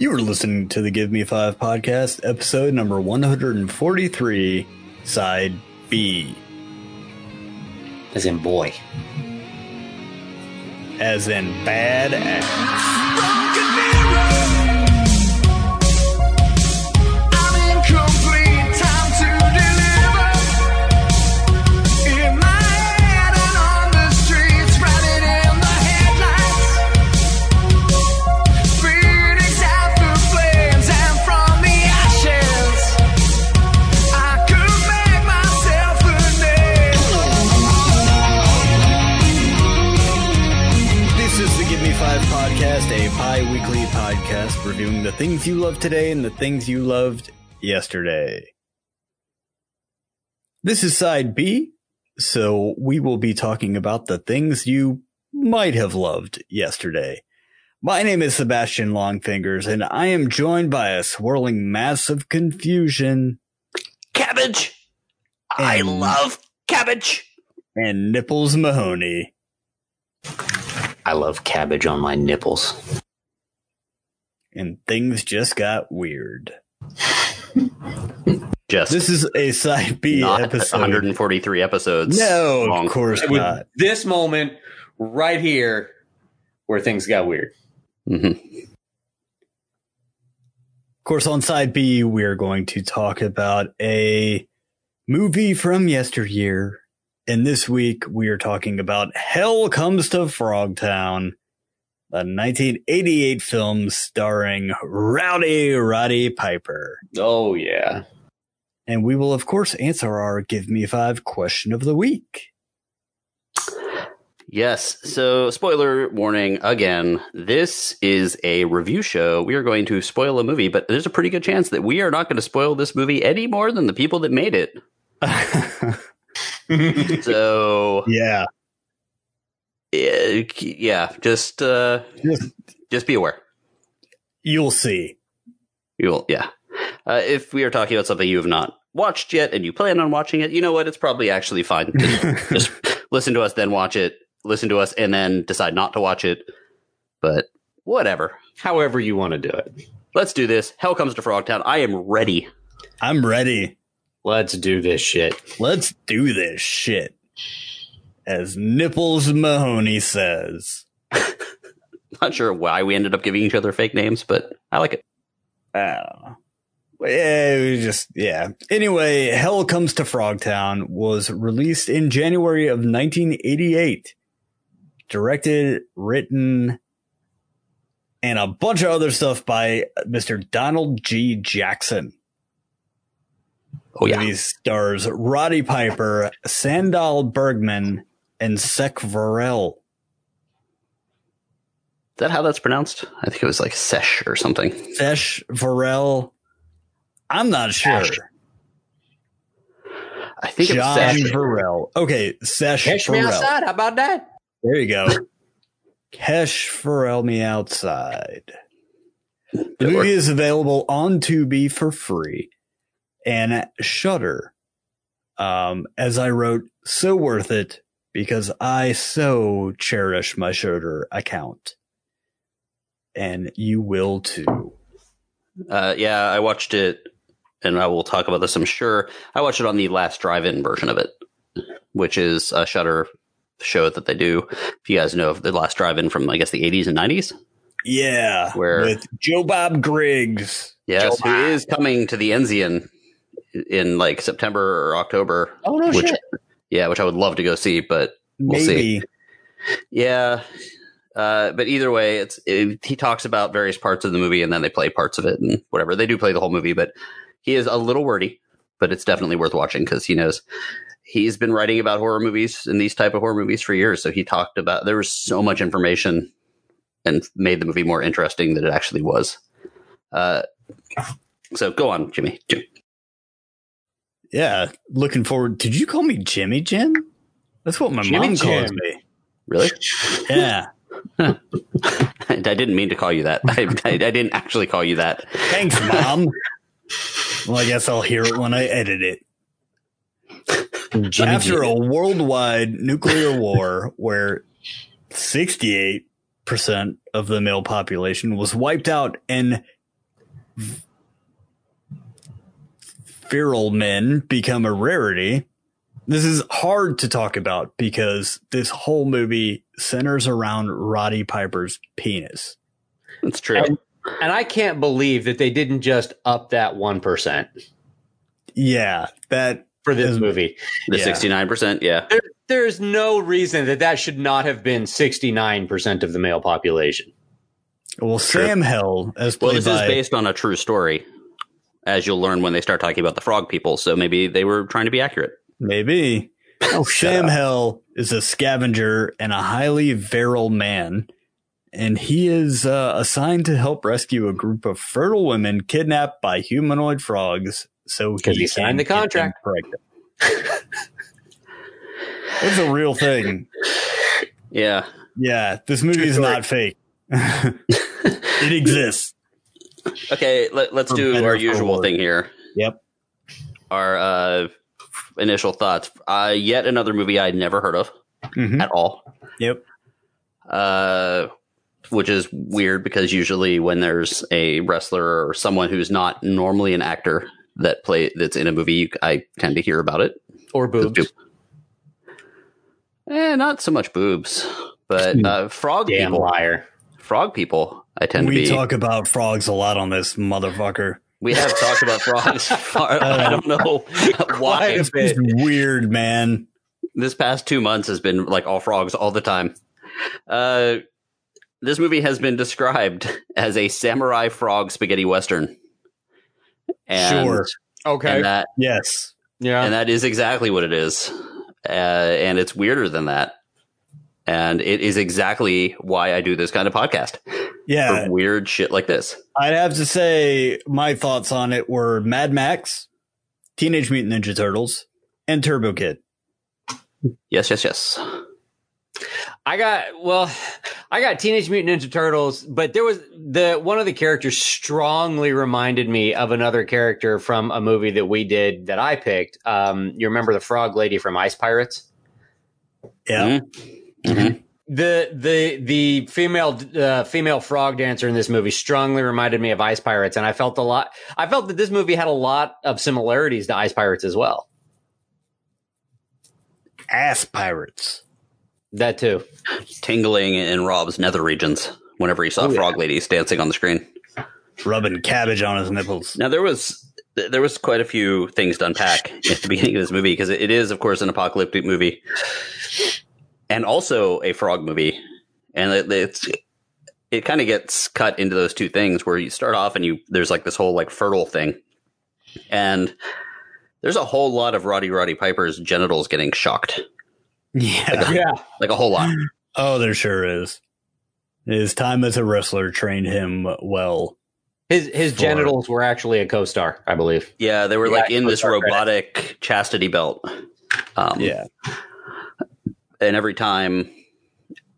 You are listening to the Give Me Five podcast, episode number 143, side B. As in boy. As in bad ass. Podcast reviewing the things you love today and the things you loved yesterday. This is side B, so we will be talking about the things you might have loved yesterday. My name is Sebastian Longfingers, and I am joined by a swirling mass of confusion Cabbage! I love cabbage! and Nipples Mahoney. I love cabbage on my nipples. And things just got weird. Just This is a side B not episode. 143 episodes. No, long. of course with not. this moment right here where things got weird. Mhm. Of course, on side B, we're going to talk about a movie from yesteryear. And this week, we are talking about Hell Comes to Frogtown, a 1988 film starring Rowdy Roddy Piper. Oh yeah. And we will, of course, answer our Give Me Five question of the week. Yes. So, spoiler warning again. This is a review show. We are going to spoil a movie, but there's a pretty good chance that we are not going to spoil this movie any more than the people that made it. So, yeah. Yeah, just uh, Just- just be aware. You'll see. You'll, yeah. Uh, if we are talking about something you have not watched yet and you plan on watching it, you know what? It's probably actually fine. to just listen to us, then watch it. Listen to us, and then decide not to watch it. But whatever. However you want to do it. Let's do this. Hell comes to Frogtown. I am ready. I'm ready. Let's do this shit. Let's do this shit. As Nipples Mahoney says. Not sure why we ended up giving each other fake names, but I like it. I don't know. Yeah, it was just, yeah. Anyway, Hell Comes to Frogtown was released in January of 1988. Directed, written, and a bunch of other stuff by Mr. Donald G. Jackson. Oh yeah. Movie stars Roddy Piper, Sandahl Bergman, and Cec Verrell. Is that how that's pronounced? I think it was like Sesh or something. Sesh Verrell. I'm not sure. Sesh. I think John it was Sesh. Verrell. Okay, Sesh Catch me outside. How about that? There you go. Kesh Pharrell Me Outside. The Good work. movie is available on Tubi for free and Shudder. Um, as I wrote, so worth it because I so cherish my Shudder account, and you will too. Uh, yeah, I watched it, and I will talk about this. I'm sure I watched it on the last drive-in version of it, which is a Shudder show that they do. If you guys know of the last drive-in from, I guess, the 80s and 90s. Yeah, Where- with Joe Bob Briggs. Yes, Joe who Bob. is coming to the Enzian in like September or October. Oh no Which- shit. Yeah, which I would love to go see, but We'll see. Yeah. Uh, but either way, it's it, he talks about various parts of the movie, and then they play parts of it and whatever. They do play the whole movie, but he is a little wordy, but it's definitely worth watching because he knows he's been writing about horror movies and these type of horror movies for years. So he talked about there was so much information and made the movie more interesting than it actually was. Uh, so go on, Jimmy. Jim. Yeah, looking forward. Did you call me Jimmy Jim? That's what my Jimmy mom calls me. Really? Yeah. I didn't mean to call you that. I, I, I didn't actually call you that. Thanks, mom. well, I guess I'll hear it when I edit it. Jimmy After a worldwide nuclear war where 68% of the male population was wiped out and virile men become a rarity. This is hard to talk about because this whole movie centers around Roddy Piper's penis. That's true. And, and I can't believe that they didn't just up that 1% Yeah, that for this Is- movie. the yeah. sixty nine percent, yeah. There, there's no reason that that should not have been 69% of the male population. well, Sam Hell as Well, this by is based on a true story, as you'll learn when they start talking about the frog people. So maybe they were trying to be accurate. maybe Oh, Sam Hell is a scavenger and a highly virile man, and he is uh, assigned to help rescue a group of fertile women kidnapped by humanoid frogs. So 'Cause he can signed the contract. pregnant. it's a real thing. Yeah. Yeah, this movie is not fake. it exists. Okay, let, us do our usual worse. thing here. Yep. Our uh, initial thoughts. Uh, yet another movie I'd never heard of Mhm. at all. Yep. uh, which is weird because usually when there's a wrestler or someone who's not normally an actor that play that's in a movie, you, I tend to hear about it. Or boobs. Eh, not so much boobs, but uh, frog Damn people. liar. Frog people. I tend We to be. We talk about frogs a lot on this motherfucker. we have talked about frogs. I don't know why. Quite a bit. It's weird, man. this past two months has been like all frogs all the time. Uh, this movie has been described as a samurai frog spaghetti western. And, Sure. Okay. And that Yes. yeah. and that is exactly what it is. Uh, and it's weirder than that. And it is exactly why I do this kind of podcast Yeah. for weird shit like this. I'd have to say my thoughts on it were Mad Max, Teenage Mutant Ninja Turtles, and Turbo Kid. Yes, yes, yes. I got well, I got Teenage Mutant Ninja Turtles, but there was the one of the characters strongly reminded me of another character from a movie that we did that I picked. Um, you remember the frog lady from Ice Pirates? Yeah. Mhm. The the the female uh, female frog dancer in this movie strongly reminded me of Ice Pirates, and I felt a lot. I felt that this movie had a lot of similarities to Ice Pirates as well. Ass Pirates. That too. Tingling in Rob's nether regions whenever he saw Oh, yeah. frog ladies dancing on the screen. Rubbing cabbage on his nipples. Now there was there was quite a few things to unpack at the beginning of this movie because it is, of course, an apocalyptic movie and also a frog movie, and it, it's it kind of gets cut into those two things where you start off and you there's like this whole like fertile thing, and there's a whole lot of Roddy Roddy Piper's genitals getting shocked, Yeah. Yeah. like a whole lot. Oh, there sure is. His time as a wrestler trained him well. His his For- genitals were actually a co-star, I believe. Yeah, they were Yeah, like in this those are credit. robotic chastity belt. Um, Yeah. And every time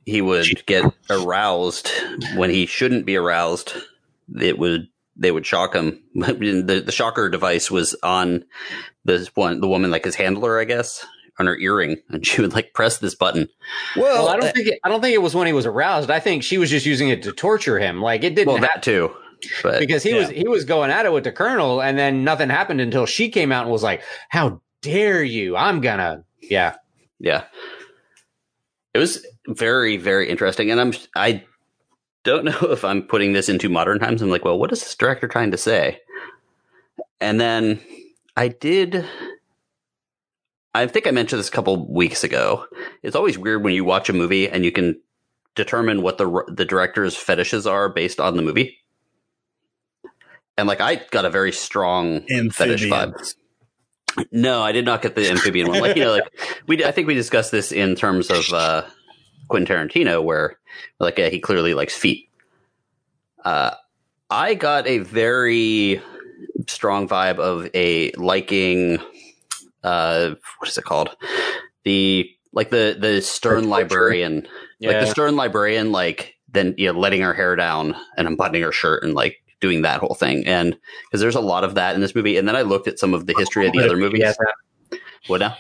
he would get aroused when he shouldn't be aroused, it would they would shock him. the the shocker device was on this one the woman like his handler, I guess, on her earring, and she would like press this button. Well, I uh, don't think it, I don't think it was when he was aroused. I think she was just using it to torture him. Like it didn't Well, that too, but because he yeah. was he was going at it with the colonel, and then nothing happened until she came out and was like, "How dare you? I'm gonna." Yeah, yeah, it was very very interesting, and I'm I don't know if I'm putting this into modern times. I'm like, well, what is this director trying to say? And then I did. I think I mentioned this a couple weeks ago. It's always weird when you watch a movie and you can determine what the the director's fetishes are based on the movie. And like I got a very strong fetish vibe. No, I did not get the amphibian one. Like you know, like we I think we discussed this in terms of uh, Quentin Tarantino, where like uh, he clearly likes feet. Uh, I got a very strong vibe of a liking. Uh, what is it called? The like the the stern librarian, like the stern librarian, like then you know letting her hair down and unbuttoning her shirt and like doing that whole thing and because there's a lot of that in this movie and then i looked at some of the history of the other movies BDSM, what now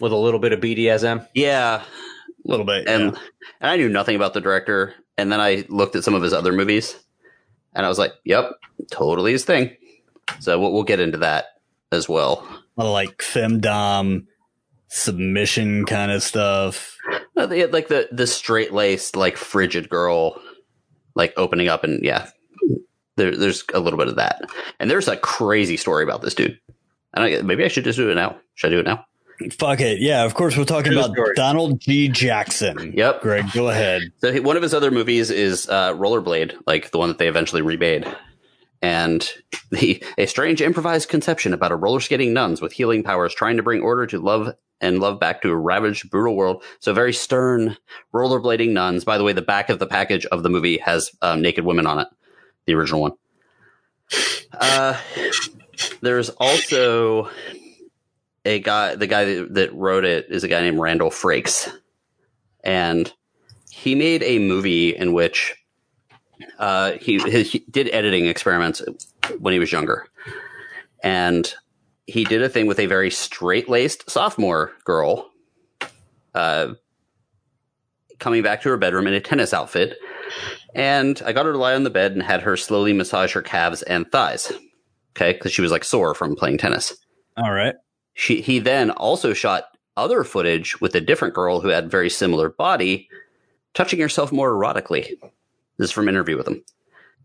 with a little bit of BDSM. yeah A little bit. and yeah. and I knew nothing about the director. And then I looked at some of his other movies, And I was like, yep, totally his thing. So we'll, we'll get into that as well. A lot of like femdom submission kind of stuff. Uh, they had like the the straight laced, like frigid girl, like opening up, and yeah, there, there's a little bit of that. And there's a crazy story about this dude. And I, maybe I should just do it now. Should I do it now? Fuck it. Yeah, of course we're talking True about story. Donald G. Jackson. Yep. Greg, go ahead. So he- one of his other movies is uh, Rollerblade, like the one that they eventually remade. And the, a strange improvised conception about a roller skating nuns with healing powers trying to bring order to love and love back to a ravaged, brutal world. So very stern rollerblading nuns. By the way, the back of the package of the movie has um, naked women on it, the original one. Uh, there's also a guy, the guy that, wrote it is a guy named Randall Frakes. And he made a movie in which uh, he, he did editing experiments when he was younger, and he did a thing with a very straight laced sophomore girl, uh, coming back to her bedroom in a tennis outfit, and I got her to lie on the bed and had her slowly massage her calves and thighs, okay, because she was like sore from playing tennis. All right. She he then also shot other footage with a different girl who had very similar body, touching herself more erotically. This is from interview with him,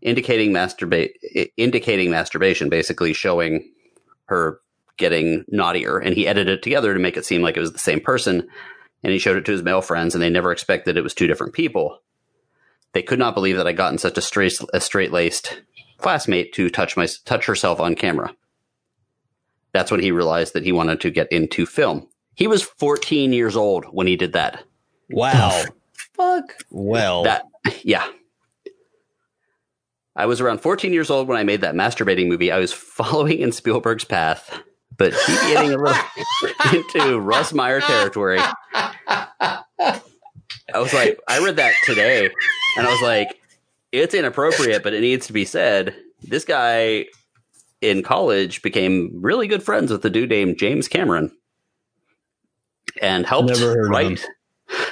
indicating masturbate indicating masturbation, basically showing her getting naughtier, and he edited it together to make it seem like it was the same person. And he showed it to his male friends, and they never expected it was two different people. They could not believe that I gotten such a straight a straight laced classmate to touch my touch herself on camera that's when he realized that he wanted to get into film. He was 14 years old when he did that. Wow. Fuck. well, That yeah. I was around 14 years old when I made that masturbating movie. I was following in Spielberg's path, but deviating a little into Russ Meyer territory. I was like, I read that today, and I was like, it's inappropriate, but it needs to be said. This guy in college became really good friends with the dude named James Cameron, and helped Never heard write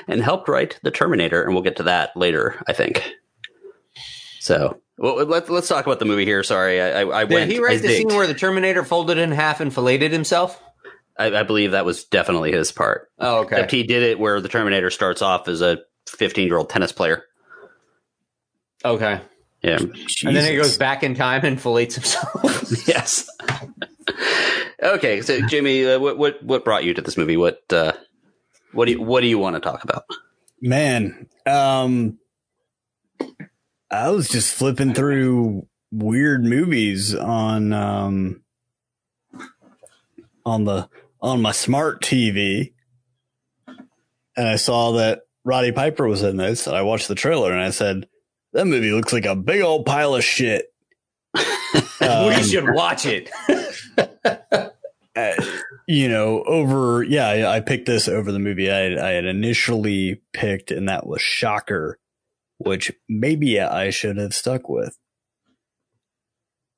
and helped write the Terminator, and we'll get to that later, I think. So, well, let's let's talk about the movie here. Sorry, I, I, I Did went. he I write the zigged. scene where the Terminator folded in half and filleted himself? I, I believe that was definitely his part. Oh, okay. Except he did it where the Terminator starts off as a 15 year old tennis player. Okay. Yeah. And then he goes back in time and fillets himself. yes. okay, so Jimmy, uh, what what what brought you to this movie? What uh, what do you, what do you want to talk about? Man, um, I was just flipping through weird movies on um on the on my smart TV, and I saw that Roddy Piper was in this. And I watched the trailer, and I said, "That movie looks like a big old pile of shit." Um, we should watch it. uh, you know, over yeah, I, I picked this over the movie I had, I had initially picked, and that was Shocker, which maybe I should have stuck with.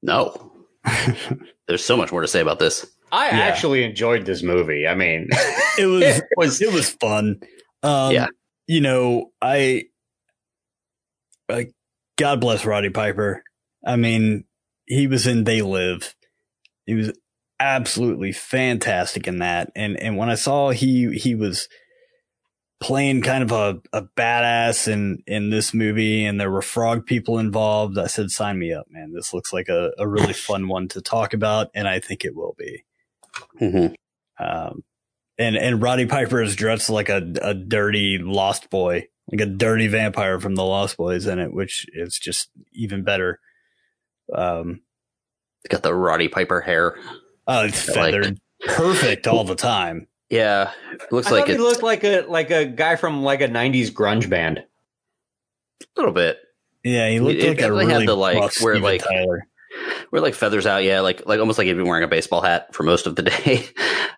No, there's so much more to say about this. I Yeah. actually enjoyed this movie. I mean, It was it was it was fun. Um, Yeah. you know, I like God bless Roddy Piper. I mean, he was in They Live. He was absolutely fantastic in that. And and when I saw he he was playing kind of a, a badass in in this movie and there were frog people involved, I said, sign me up, man. This looks like a, a really fun one to talk about, and I think it will be. Mhm. Um, and and Roddy Piper is dressed like a a dirty Lost Boy, like a dirty vampire from the Lost Boys in it, which is just even better. Um, Got the Roddy Piper hair. oh, it's I like feathered, perfect all the time. Yeah, looks I like thought he looked like a like a guy from like a '90s grunge band. a little bit. Yeah, he looked It like a definitely had the, like, where, like- Tyler. We're like feathers out, yeah, like like almost like you've been wearing a baseball hat for most of the day.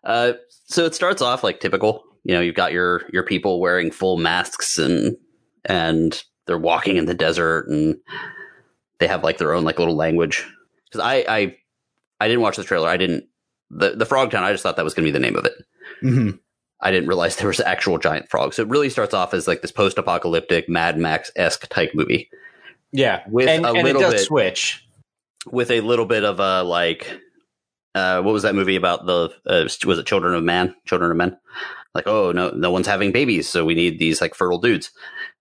Uh, so it starts off like typical. You know, you've got your your people wearing full masks and and they're walking in the desert and they have like their own like little language. Because I I I didn't watch the trailer. I didn't the the Frog Town. I just thought that was going to be the name of it. Mhm. I didn't realize there was actual giant frogs. So it really starts off as like this post-apocalyptic Mad Max esque type movie, Yeah, With and, a and little it does bit- switch. With a little bit of a like uh what was that movie about the uh, was it children of man? Children of men? Like oh no no one's having babies so we need these like fertile dudes.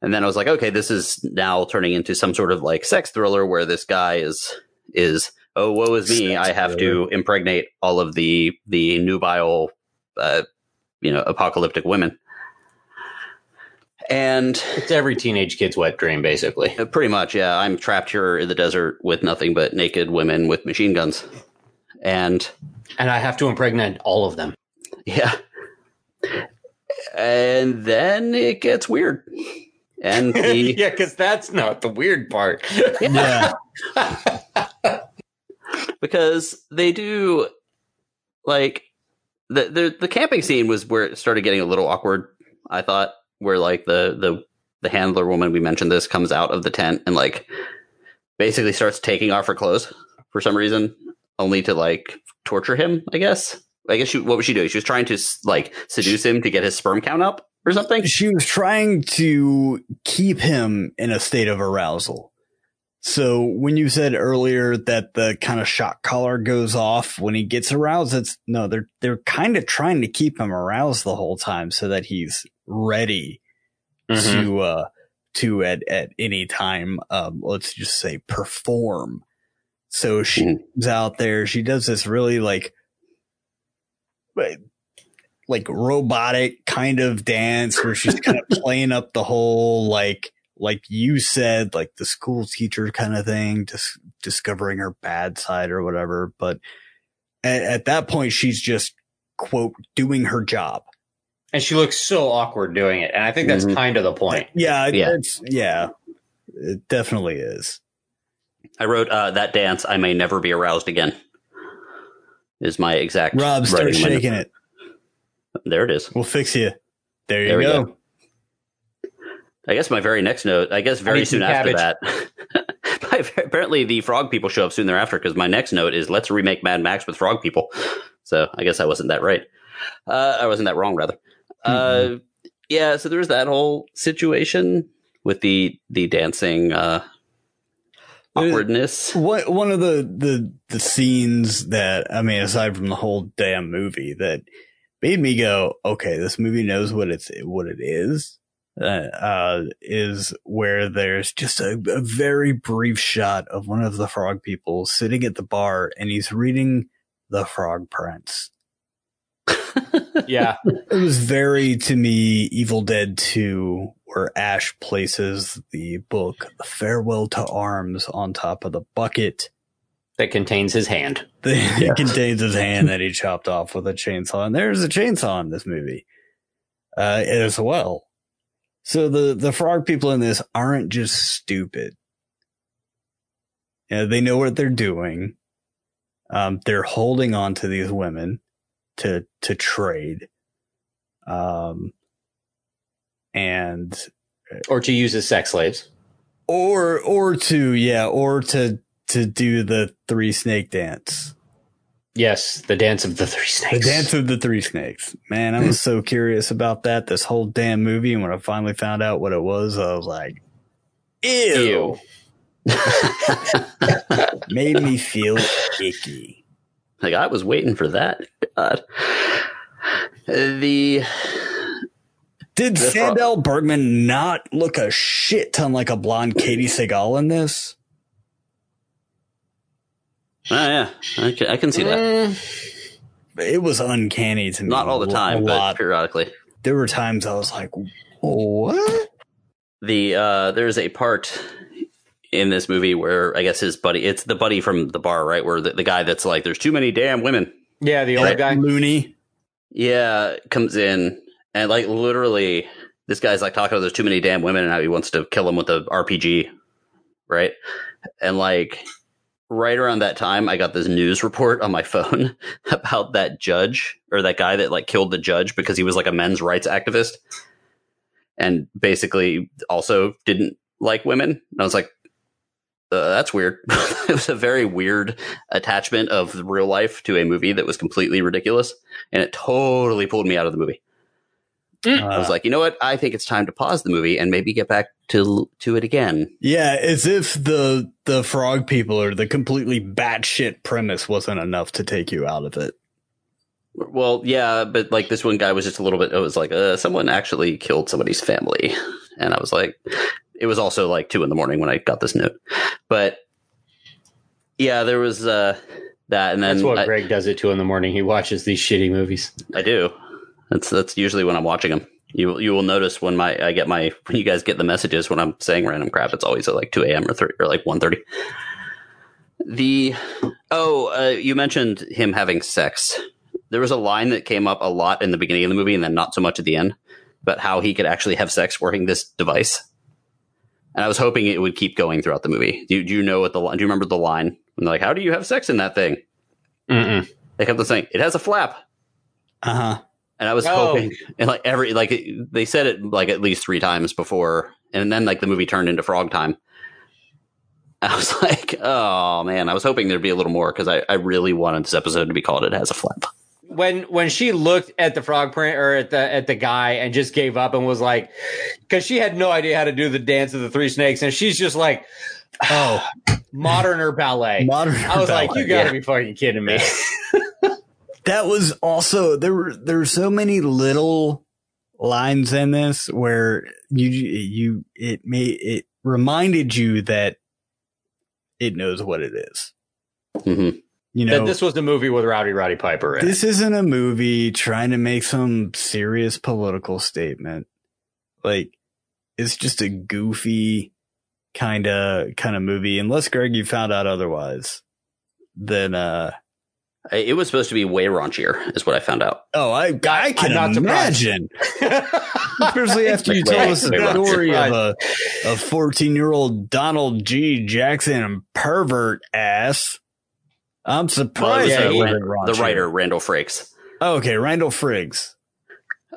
And then i was like okay this is now turning into some sort of like sex thriller where this guy is is oh woe is me Sex i have to impregnate all of the the nubile uh you know apocalyptic women and It's every teenage kid's wet dream, basically. Pretty much, yeah. I'm trapped here in the desert with nothing but naked women with machine guns. And And I have to impregnate all of them. yeah. And then it gets weird. And the yeah, because that's not the weird part. Yeah. because they do like the the the camping scene was where it started getting a little awkward, I thought, where like the the the handler woman we mentioned this comes out of the tent and like basically starts taking off her clothes for some reason, only to like torture him, I guess. I guess she what was she doing? She was trying to like seduce him to get his sperm count up or something. She was trying to keep him in a state of arousal. So when you said earlier that the kind of shock collar goes off when he gets aroused, it's no, they're they're kind of trying to keep him aroused the whole time so that he's ready Mm-hmm. to uh to at at any time um let's just say perform. So she Mhm. out there, she does this really like- like robotic kind of dance where she's kind of playing up the whole like like you said like the school teacher kind of thing just discovering her bad side or whatever but at, at that point she's just quote doing her job And she looks so awkward doing it. And I think that's Mhm. kind of the point. yeah Yeah. it's yeah it definitely is I wrote uh, that dance. I may never be aroused again. Is my exact rob start writing shaking notes. it There it is. we'll fix you there you There we go. go. I guess my very next note, I guess very some soon after cabbage. that. apparently, the frog people show up soon thereafter because my next note is let's remake Mad Max with frog people. So I guess I wasn't that right. Uh, I wasn't that wrong, rather. Uh, yeah, so there was that whole situation with the the dancing uh, awkwardness. What one of the the the scenes that I mean, aside from the whole damn movie, that made me go, okay, this movie knows what it's what it is. Uh, uh, is where there's just a, a very brief shot of one of the frog people sitting at the bar, and he's reading the Frog Prince. Yeah. It was very to me Evil Dead 2 where Ash places the book Farewell to Arms on top of the bucket that contains his hand. that Yeah. contains his hand that he chopped off with a chainsaw. And there's a chainsaw in this movie uh, as well. So the, the frog people in this aren't just stupid. Yeah, they know what they're doing. Um, they're holding on to these women to, to trade. Um, and Or to use as sex slaves. or or to yeah or to to do the three snake dance Yes, the dance of the three snakes. the dance of the three snakes man i was so curious about that this whole damn movie and when i finally found out what it was i was like ew, Ew. made me feel icky like I was waiting for that. God. The did The Sandahl Bergman not look a shit ton like a blonde Katey Sagal in this oh yeah, I can, I can see that. Mm, it was uncanny to me Not all the a time, but lot. periodically. there were times i was like what The uh, there's a part in this movie where I guess his buddy, it's the buddy from the bar, right? Where the, the guy that's like, "There's too many damn women." yeah, the old guy. looney Yeah, comes in and like literally, this guy's like talking about there's too many damn women and how he wants to kill them with a RPG, right? And like right around that time, I got this news report on my phone about that judge or that guy that like killed the judge because he was like a men's rights activist and basically also didn't like women. And I was like, uh, that's weird. it was a very weird attachment of real life to a movie that was completely ridiculous, and it totally pulled me out of the movie. I was like, you know what? I think it's time to pause the movie and maybe get back to to it again. yeah, as if the the frog people or the completely batshit premise wasn't enough to take you out of it. Well, yeah, but like this one guy was just a little bit. It was like uh, someone actually killed somebody's family, and I was like, it was also like two in the morning when I got this note. But yeah, there was uh, that, and then That's what I, Greg does at two in the morning. He watches these shitty movies. I do. That's that's usually when I'm watching them. You you will notice when my I get my when you guys get the messages when I'm saying random crap. It's always at like two a.m. or three or like one thirty. The oh, uh, you mentioned him having sex. There was a line that came up a lot in the beginning of the movie, and then not so much at the end. But how he could actually have sex working this device, and I was hoping it would keep going throughout the movie. Do, do you know what the line? Do you remember the line when they're like, "How do you have sex in that thing?" Mm-mm. They kept saying, "It has a flap." Uh huh. And I was Oh. hoping, and like every like it- they said it like at least three times before, and then like the movie turned into Frog Time. I was like, oh man, I was hoping there'd be a little more because I, I really wanted this episode to be called "It Has a Flap." When when she looked at the frog print or at the at the guy and just gave up and was like, because she had no idea how to do the dance of the three snakes, and she's just like, Oh, modern or ballet. modern. I was like, you gotta yeah. be fucking kidding me. that was also there were there were so many little lines in this where you you it made it reminded you that it knows what it is. hmm You that know, this was the movie with Rowdy Roddy Piper in. it. this isn't a movie trying to make some serious political statement. Like it's just a goofy kind of kind of movie. Unless Greg, you found out otherwise, then uh It was supposed to be way raunchier, is what I found out. oh, I I can not imagine. Especially after you Like, told us the way wrong. story of a a 14 year old Donald G. Jackson pervert ass. I'm surprised it that was, uh, the writer Randall Frakes. Oh, okay, Randall Friggs.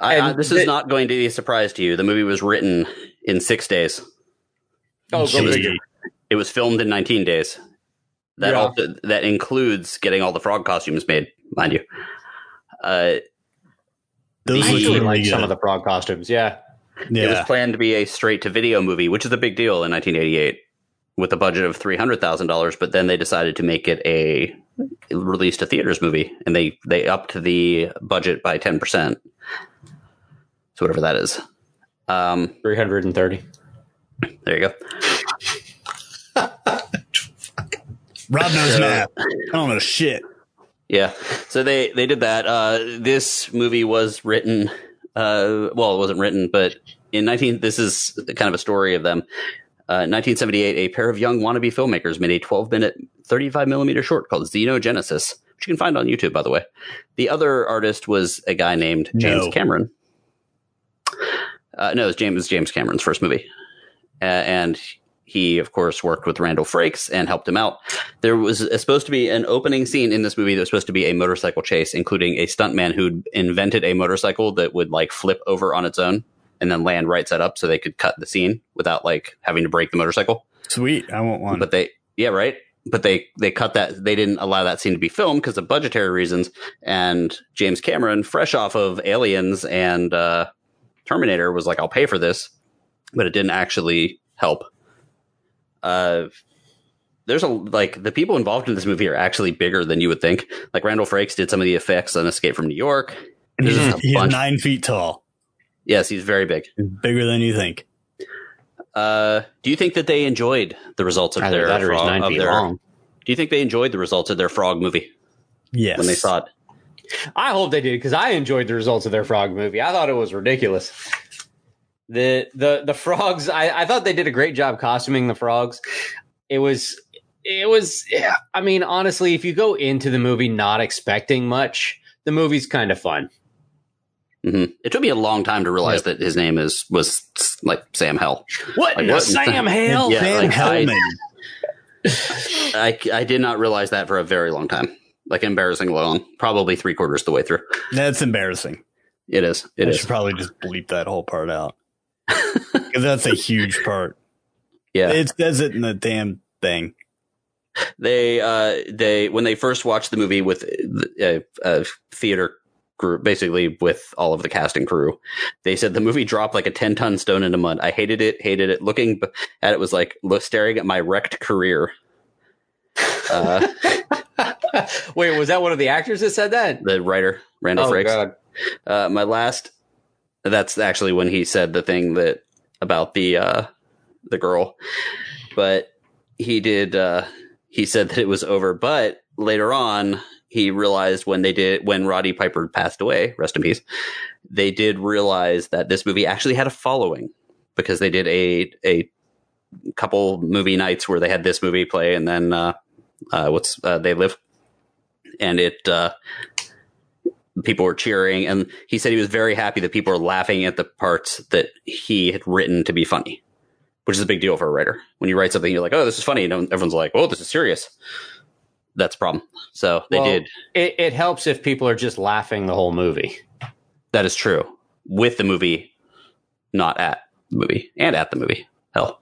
I, I, this the- is not going to be a surprise to you. The movie was written in six days. oh, go Gee. figure. It was filmed in 19 days. That Yeah. also, that includes getting all the frog costumes made, mind you. Uh, Those The- look I really really like some of the frog costumes. Yeah. It was planned to be a straight to video movie, which is a big deal in 1988 with a budget of $300,000, but then they decided to make it a released to theaters movie and they they upped the budget by 10%. So whatever that is. Um, 330. there you go. Rob knows So- math. I don't know shit. Yeah. So they they did that. Uh, this movie was written. Uh, well, it wasn't written, but in 19. This is kind of a story of them. Uh, 1978, a pair of young wannabe filmmakers made a 12 minute, 35 millimeter short called Xenogenesis, which you can find on YouTube, by the way. The other artist was a guy named James No. Cameron. Uh, no, it was James, James Cameron's first movie. Uh, and he, of course, worked with Randall Frakes and helped him out. There was supposed to be an opening scene in this movie that was supposed to be a motorcycle chase, including a stuntman who invented a motorcycle that would like flip over on its own and then land right side up so they could cut the scene without like having to break the motorcycle. Sweet. I want one. But they, yeah, right. But they they cut that. They didn't allow that scene to be filmed because of budgetary reasons. And James Cameron, fresh off of Aliens and uh, Terminator, was like, "I'll pay for this," but it didn't actually help. Uh, there's a like the people involved in this movie are actually bigger than you would think. Like Randall Frakes did some of the effects on Escape from New York. There's he's, just he's nine feet tall. Yes, he's very big. Bigger than you think. Uh, do you think that they enjoyed the results of Either their he's frog- nine of feet their- long. Do you think they enjoyed the results of their frog movie Yes. when they saw it? I hope they did because I enjoyed the results of their frog movie. I thought it was ridiculous. The the the frogs. I, I thought they did a great job costuming the frogs. It was it was. yeah, I mean, honestly, if you go into the movie not expecting much, the movie's kind of fun. hmm It took me a long time to realize that his name is was like Sam Hell. What Like what? Sam Hale? Yeah, Sam like, I- Hellman. I, I did not realize that for a very long time, like embarrassing long, probably three quarters the way through. That's embarrassing. It is. It I is. should probably just bleep that whole part out. Because that's a huge part. Yeah. It says it in the damn thing. they uh they when they first watched the movie with a, uh, theater group, basically with all of the cast and crew. They said the movie dropped like a 10 ton stone into mud. I hated it, hated it. Looking at it was like staring at my wrecked career. Uh, Wait, was that one of the actors that said that? the writer, Randall Oh Frakes. god. Uh, my last, that's actually when he said the thing that about the, uh, the girl, but he did, uh, he said that it was over, but later on, he realized when they did, when Roddy Piper passed away, rest in peace, they did realize that this movie actually had a following because they did a, a couple movie nights where they had this movie play and then, uh, uh, what's, uh, They Live. And it, uh, people were cheering and he said he was very happy that people were laughing at the parts that he had written to be funny which is a big deal for a writer. When you write something you're like oh this is funny and everyone's like oh this is serious. That's a problem. So they Well, did. It, it helps if people are just laughing the whole movie. that is true. With the movie not at the movie. And at the movie. Hell.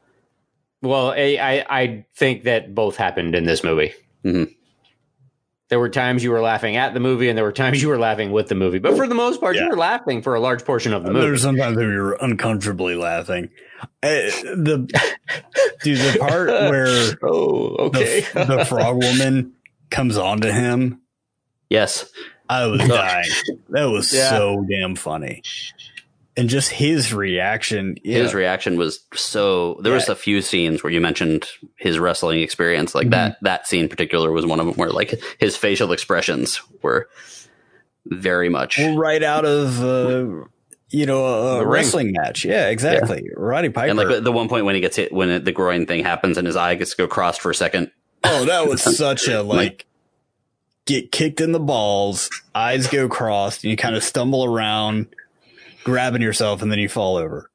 Well, I, I, think that both happened in this movie. Mhm. There were times you were laughing at the movie, and there were times you were laughing with the movie. But for the most part, Yeah. you were laughing for a large portion of the movie. There's sometimes where you're uncomfortably laughing. Uh, the dude, the part where oh, the, the frog woman comes onto him, yes I was dying. That was Yeah. so damn funny, and just his reaction. Yeah, his reaction was so there was a few scenes where you mentioned his wrestling experience like that that scene in particular was one of them where like his facial expressions were very much well, right out of uh, you know a, The a ring. wrestling match. Yeah, exactly. Roddy Piper. and like the, the one point when he gets hit when it, the groin thing happens and his eye gets to go crossed for a second oh, that was such a like get kicked in the balls, eyes go crossed, and you kind of stumble around, grabbing yourself, and then you fall over.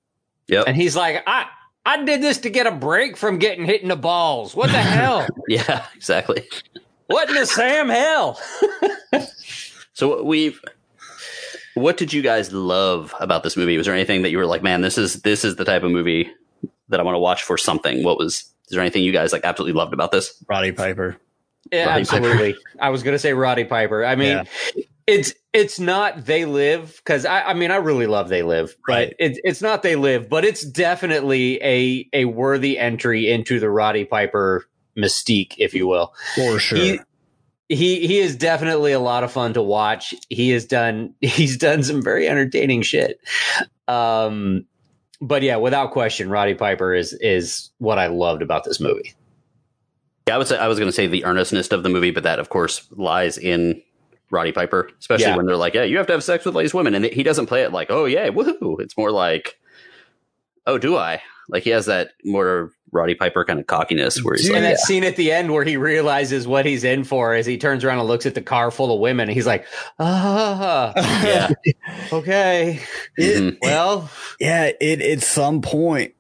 yep and he's like, I, I did this to get a break from getting hit in the balls. What the hell? yeah exactly what in the Sam hell? so we've what did you guys love about this movie was there anything that you were like man this is this is the type of movie that i want to watch for something what was is there anything you guys like absolutely loved about this Roddy Piper. Yeah, Roddy absolutely. I was going to say Roddy Piper. I mean, it's it's not They Live because I, I mean I really love They Live, but Right. it's it's not They Live, but it's definitely a a worthy entry into the Roddy Piper mystique, if you will. For sure. He, he he is definitely a lot of fun to watch. He has done he's done some very entertaining shit. Um, but yeah, without question, Roddy Piper is is what I loved about this movie. Yeah, I would say I was going to say the earnestness of the movie, but that of course lies in Roddy Piper, especially Yeah. when they're like, "Yeah, you have to have sex with these women," and he doesn't play it like, "Oh yeah, woohoo!" It's more like, "Oh, do I?" Like he has that more Roddy Piper kind of cockiness where he's Dude, like, And that scene at the end where he realizes what he's in for as he turns around and looks at the car full of women, and he's like, ah, "Yeah, okay, It- Mhm. well, yeah, it at some point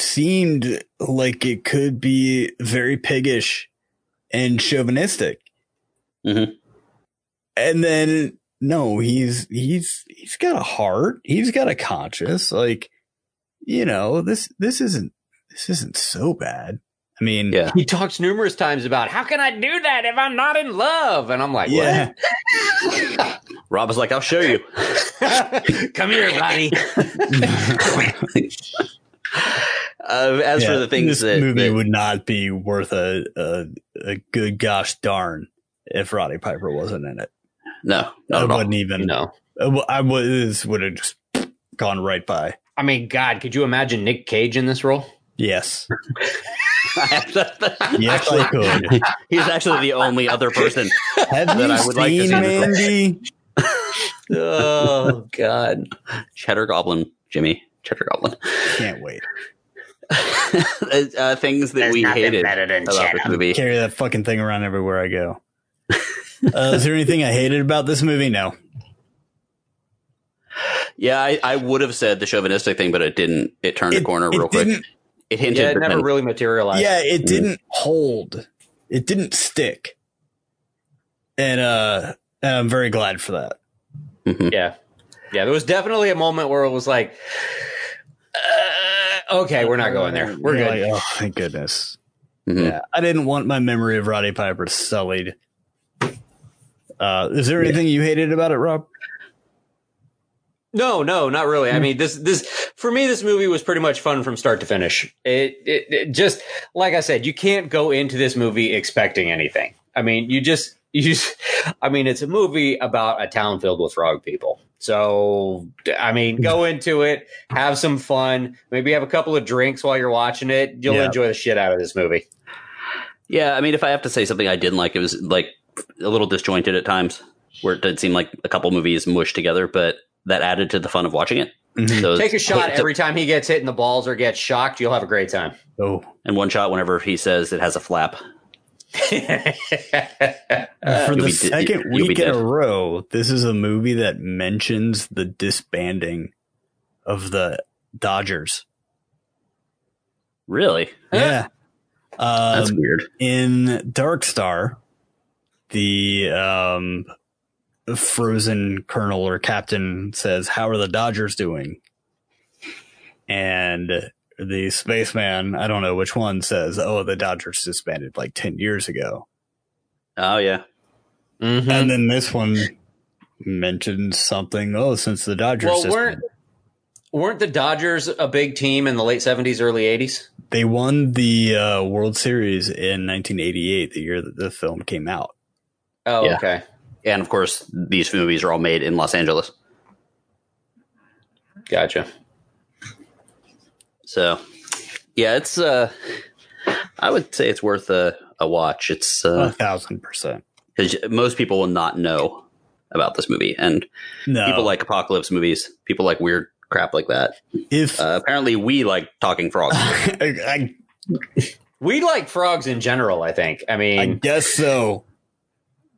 seemed like it could be very piggish and chauvinistic. Mhm. And then no, he's he's he's got a heart. He's got a conscience. Like, you know, this this isn't this isn't so bad. I mean, yeah." he talks numerous times about how can I do that if I'm not in love, and I'm like, yeah. Rob is like, "I'll show you." Come here, Roddy. Uh, as for the things this that, movie that- would not be worth a, a a good gosh darn if Roddy Piper wasn't in it. no, I not at all. wouldn't even. no, Uh, I was would have just gone right by. I mean, God, could you imagine Nick Cage in this role? Yes, yes, actually, I could. he's actually the only other person. Have That you I would like to seen see this- Mandy? Oh God, Cheddar Goblin, Jimmy, Cheddar Goblin. Can't wait. uh, things that we hated about this movie. Carry that fucking thing around everywhere I go. Uh, is there anything I hated about this movie? No. Yeah, I, I would have said the chauvinistic thing, but it didn't. It turned a It- corner it real quick. It hinted. yeah, it never really materialized. Yeah, it Mm. didn't hold. It didn't stick. And uh and I'm very glad for that. Mhm. Yeah. Yeah. There was definitely a moment where it was like, uh, okay, we're not going there. We're You're good. like, oh, thank goodness. Mhm. Yeah, I didn't want my memory of Roddy Piper sullied. Uh, is there anything you hated about it, Rob? No, no, not really. I mean, this this for me, this movie was pretty much fun from start to finish. It, it, it just like I said, you can't go into this movie expecting anything. I mean, you just you just, I mean, it's a movie about a town filled with frog people. So, I mean, go into it, have some fun, maybe have a couple of drinks while you're watching it. You'll Yeah. enjoy the shit out of this movie. Yeah, I mean, if I have to say something I didn't like, it was like a little disjointed at times, where it did seem like a couple movies mushed together, but that added to the fun of watching it. Mhm. So Take a shot every time he gets hit in the balls or gets shocked. You'll have a great time. Oh, and one shot whenever he says it has a flap. for You'll the be di- second week in a row, this is a movie that mentions the disbanding of the Dodgers. Really? Yeah. That's Um, weird. in Dark Star, the um, frozen colonel or captain says, "How are the Dodgers doing?" And the spaceman, I don't know which one, says, "Oh, the Dodgers disbanded like ten years ago." Oh yeah. Mhm. And then this one mentioned something. Oh, since the Dodgers Well, disbanded. weren't weren't the Dodgers a big team in the late seventies, early eighties? they won the uh, World Series in 1988, the year that the film came out. Oh, Yeah. okay. And of course, these movies are all made in Los Angeles. Gotcha. So, yeah, it's. uh I would say it's worth a, a watch. It's uh, A thousand percent because most people will not know about this movie, and No, people like apocalypse movies. People like weird crap like that. if Uh, apparently, we like talking frogs. I, We like frogs in general. I think. I mean, I guess so.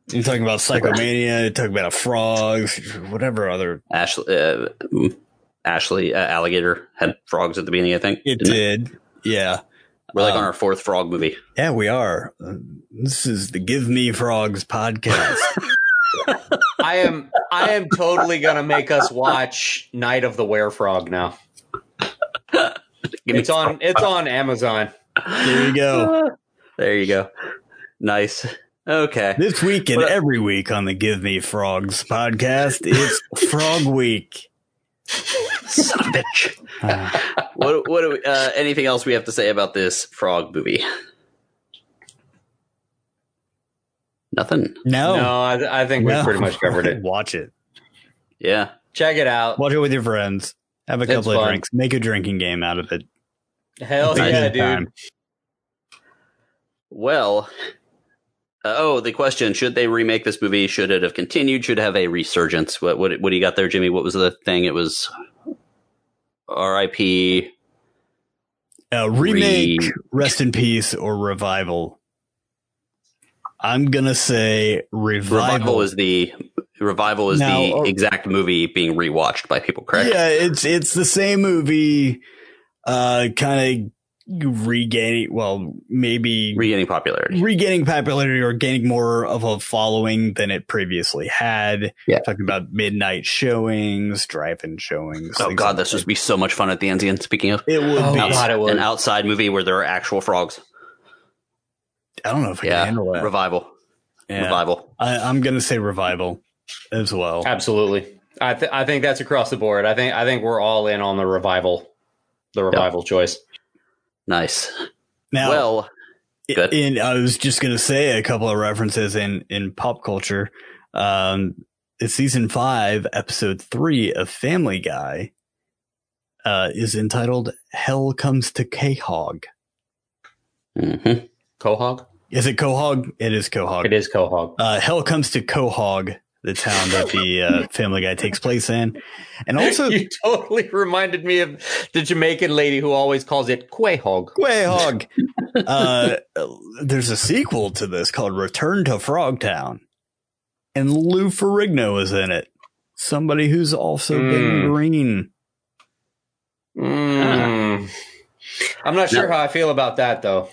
You're talking about psychomania. You're talking about frogs, whatever other. Ashley, uh, Ashley, uh, alligator had frogs at the beginning. I think It didn't did. Yeah, We're like Um, on our fourth frog movie. yeah, we are. Uh, This is the Give Me Frogs podcast. I am. I am totally gonna make us watch Night of the Werefrog now. Give me It's on. It's on Amazon. there you go. There you go. Nice. Okay. This week and Well- every week on the Give Me Frogs podcast, it's Frog Week. Son of a bitch. Uh, What? What? Do we, uh, anything else we have to say about this frog movie? Nothing. no, No, I, I think we No. pretty much covered it. Watch it. Yeah. Check it out. Watch it with your friends. Have a It's couple of drinks. Make a drinking game out of it. Hell Nice yeah, dude. time. Well. Uh, oh, the question: Should they remake this movie? Should it have continued? Should it have a resurgence? What? What? What do you got there, Jimmy? What was the thing? It was R.I.P. Uh, remake, Re- rest in peace, or revival. I'm gonna say revival. Revival is the revival is Now, the oh- exact movie being rewatched by people. Correct? Yeah, it's it's the same movie. Uh, kind of regaining. Well, maybe Regaining popularity. regaining popularity or gaining more of a following than it previously had. Yeah. Talking about midnight showings, drive-in showings. Oh God, like this would be so much fun at the Enzian. Speaking of, It would Oh, be. God, it would. an outside movie where there are actual frogs. I don't know if I can handle that. revival, Yeah. revival. I, I'm gonna say revival as well. Absolutely. I th- I think that's across the board. I think I think we're all in on the revival, the revival choice. Nice. Now, well, good. in I was just gonna say a couple of references in in pop culture. Um, it's season five, episode three of Family Guy. Uh, is entitled "Hell Comes to Quahog." mhm. Quahog. Is it Quahog? It is Quahog. It is Quahog. Uh, Hell Comes to Quahog, the town that the uh, Family Guy takes place in, and also you totally reminded me of the Jamaican lady who always calls it Quahog. Quahog. uh, there's a sequel to this called Return to Frogtown, and Lou Ferrigno is in it. Somebody who's also been Mm. green. Mm. I'm not sure No. how I feel about that though.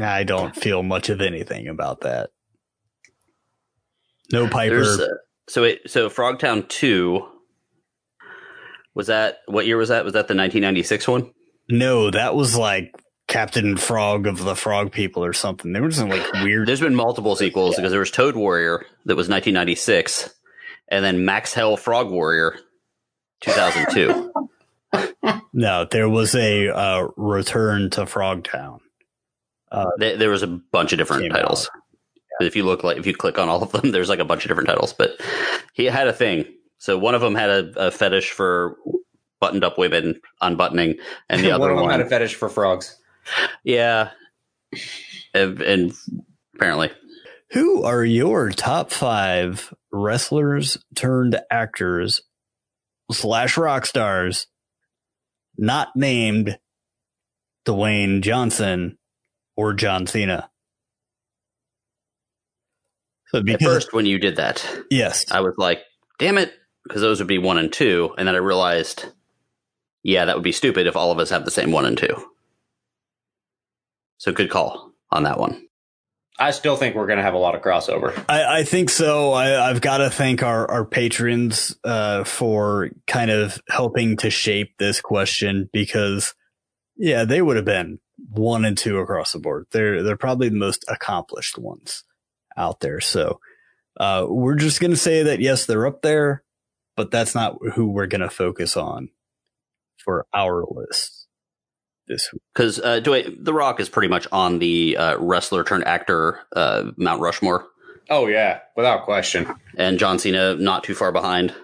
I don't feel much of anything about that. No Piper. There's uh, so it so Frogtown two. Was that what year was that? Was that the 1996 one? no, that was like Captain Frog of the Frog People or something. They were just like weird. There's been multiple sequels because there was Toad Warrior that was 1996, and then Max Hell Frog Warrior 2002. No, there was a uh, return to Frogtown. There, there was a bunch of different Came titles. If you look like if you click on all of them, there's like a bunch of different titles. But he had a thing. So one of them had a, a fetish for buttoned up women unbuttoning, and the one other of them one, had a fetish for frogs. yeah, and, and apparently Who are your top five wrestlers turned actors slash rock stars not named Dwayne Johnson or John Cena? So at because first when you did that, yes, I was like, damn it, because those would be one and two. And then I realized, yeah, that would be stupid if all of us have the same one and two. So good call on that one. I still think we're going to have a lot of crossover. I, I think so. I, I've got to thank our, our patrons uh, for kind of helping to shape this question because, yeah, they would have been one and two across the board. They're they're probably the most accomplished ones out there. So uh, we're just going to say that yes, they're up there, but that's not who we're going to focus on for our list this week. Because uh, Dwayne, The Rock is pretty much on the uh, wrestler turned actor uh, Mount Rushmore, Oh yeah, without question. and John Cena not too far behind.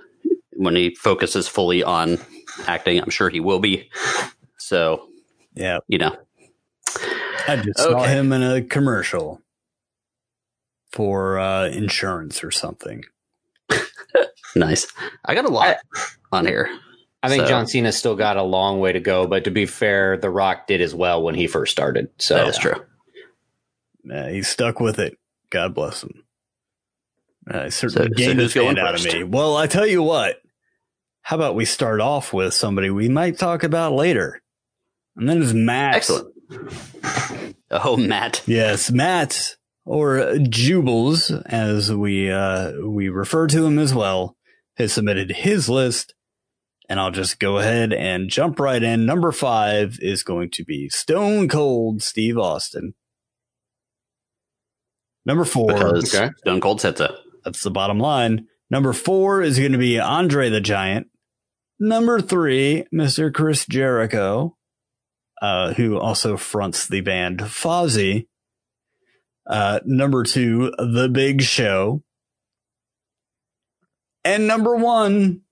When he focuses fully on acting, I'm sure he will be. So Yeah, you know, I just saw him in a commercial for uh, insurance or something. nice. I got a lot on here. I think So- John Cena's still got a long way to go, but to be fair, The Rock did as well when he first started. So that is true. Uh, he stuck with it. God bless him. Uh, certainly So- so gained a who's going stand out of me. Well, I tell you what. How about we start off with somebody we might talk about later, and then it's Matt. Excellent. Oh, Matt. Yes, Matt or Juubles, as we uh, we refer to him as well, has submitted his list, and I'll just go ahead and jump right in. Number five is going to be Stone Cold Steve Austin. Number four, Because Okay. Stone Cold said so. that's the bottom line. Number four is going to be Andre the Giant. Number three, Mr. Chris Jericho, uh, who also fronts the band Fozzy. Uh, number two, The Big Show. And number one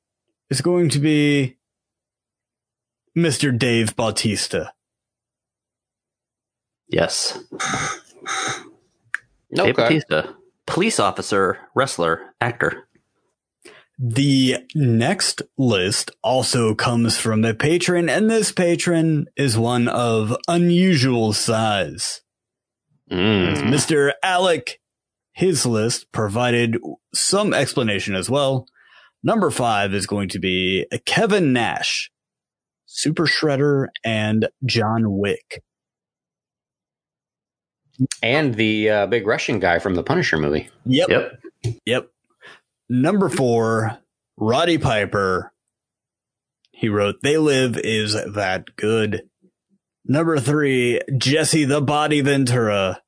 is going to be Mr. Dave Bautista. Yes. Okay. Bautista, police officer, wrestler, actor. The next list also comes from a patron, and this patron is one of unusual size. Mm. Mr. Alec, his list provided some explanation as well. Number five is going to be Kevin Nash, Super Shredder, and John Wick. and the uh, big Russian guy from the Punisher movie. Yep. Yep. Yep. Number four, Roddy Piper. He wrote, They Live is that good. Number three, Jesse the Body Ventura.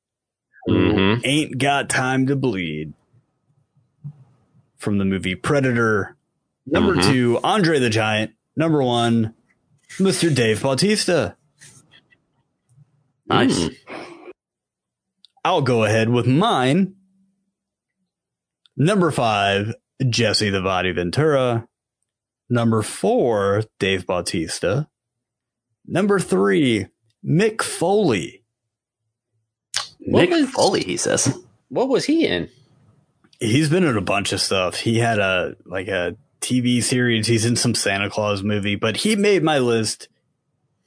Mm-hmm. Ain't Got Time to Bleed. From the movie Predator. Number Mhm. two, Andre the Giant. Number one, Mr. Dave Bautista. Nice. Mm. I'll go ahead with mine. Number five, Jesse the Body Ventura. Number four, Dave Bautista. Number three, Mick Foley. What Mick was- Foley, he says. What was he in? He's been in a bunch of stuff. He had a like a TV series. He's in some Santa Claus movie, but he made my list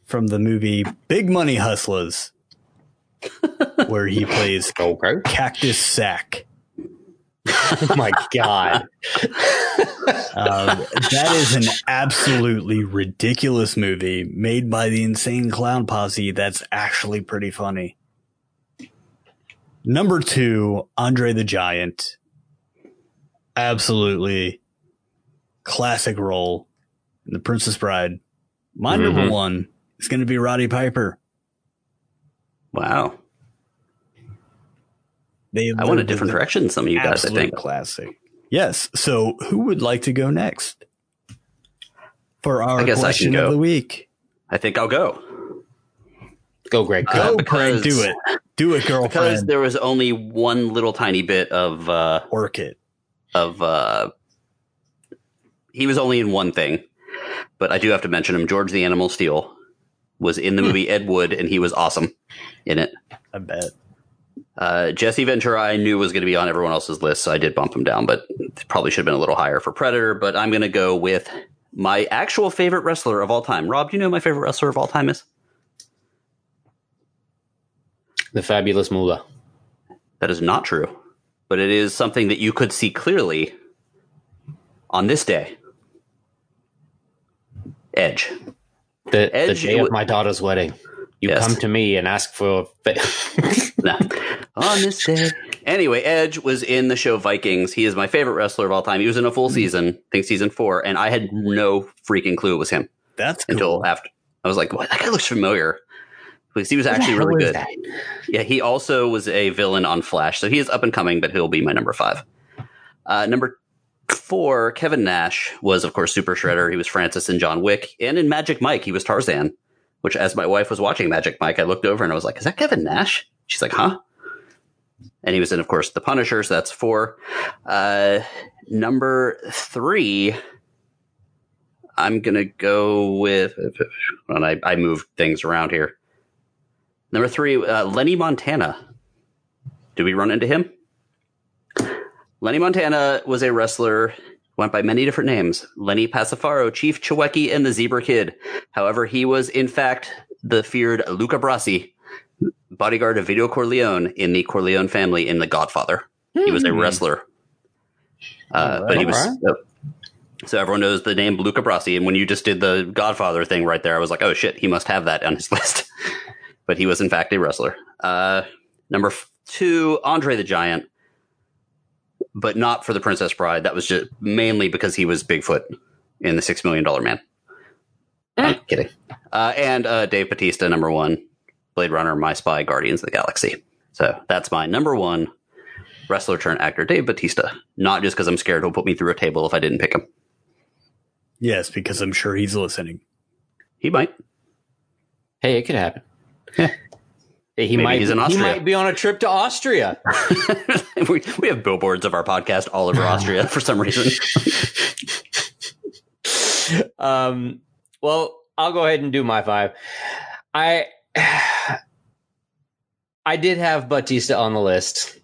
from the movie Big Money Hustlas, where he plays Okay. Cactus Sac. Oh my god. Um, that is an absolutely ridiculous movie made by the Insane Clown Posse. That's actually pretty funny. Number two, Andre the Giant. Absolutely classic role in The Princess Bride. My number Mhm. one is going to be Roddy Piper. Wow. They I went a different direction than some of you guys, I think. classic. Yes. So who would like to go next? For our I guess I question can of the week. I think I'll go. Go, Greg. Uh, Go, because- Greg, do it. Do it, Because there was only one little tiny bit of uh Work it. of uh he was only in one thing. But I do have to mention him. George the Animal Steele was in the movie Ed Wood and he was awesome in it. I bet. Uh, Jesse Ventura, I knew was going to be on everyone else's list, so I did bump him down, but probably should have been a little higher for Predator. But I'm going to go with my actual favorite wrestler of all time. Rob, do you know who my favorite wrestler of all time is? The fabulous Moolah. That is not true, but it is something that you could see clearly on this day. Edge. The, Edge the day of my daughter's wedding. You Yes. come to me and ask for. No. on this day. Anyway, Edge was in the show Vikings. He is my favorite wrestler of all time. He was in a full hmm. season, I think season four, and I had no freaking clue it was him That's cool. until after. I was like, what? That guy looks familiar. Because he was actually Who the hell really good. Yeah, he also was a villain on Flash, so he is up and coming, but he'll be my number five. Uh, number four, Kevin Nash was, of course, Super Shredder. He was Francis in John Wick, and in Magic Mike, he was Tarzan. Which, as my wife was watching Magic Mike, I looked over and I was like, "Is that Kevin Nash?" She's like, "Huh." And he was in, of course, The Punisher. So that's four. Uh, number three, I'm gonna go with. And I, I moved things around here. Number three, uh, Lenny Montana. Did we run into him? Lenny Montana was a wrestler, went by many different names. Lenny Passafaro, Chief Chewacki, and the Zebra Kid. However, he was in fact the feared Luca Brasi, bodyguard of Vito Corleone in the Corleone family in The Godfather. He was a Hmm. wrestler. Uh, but he was. Uh, so everyone knows the name Luca Brasi, and when you just did the Godfather thing right there, I was like, "Oh shit, he must have that on his list." But he was in fact a wrestler. Uh, number two, Andre the Giant, but not for the Princess Bride. That was just mainly because he was Bigfoot in the Six Million Dollar Man. I'm kidding. Uh, and uh, Dave Bautista, number one, Blade Runner, My Spy, Guardians of the Galaxy. So that's my number one wrestler turned actor, Dave Bautista. Not just because I'm scared he'll put me through a table if I didn't pick him. Yes, because I'm sure he's listening. He might. Hey, it could happen. He Maybe might. he's in he might be on a trip to Austria. we, we have billboards of our podcast all over Austria for some reason. um, well, I'll go ahead and do my five. I I did have Bautista on the list,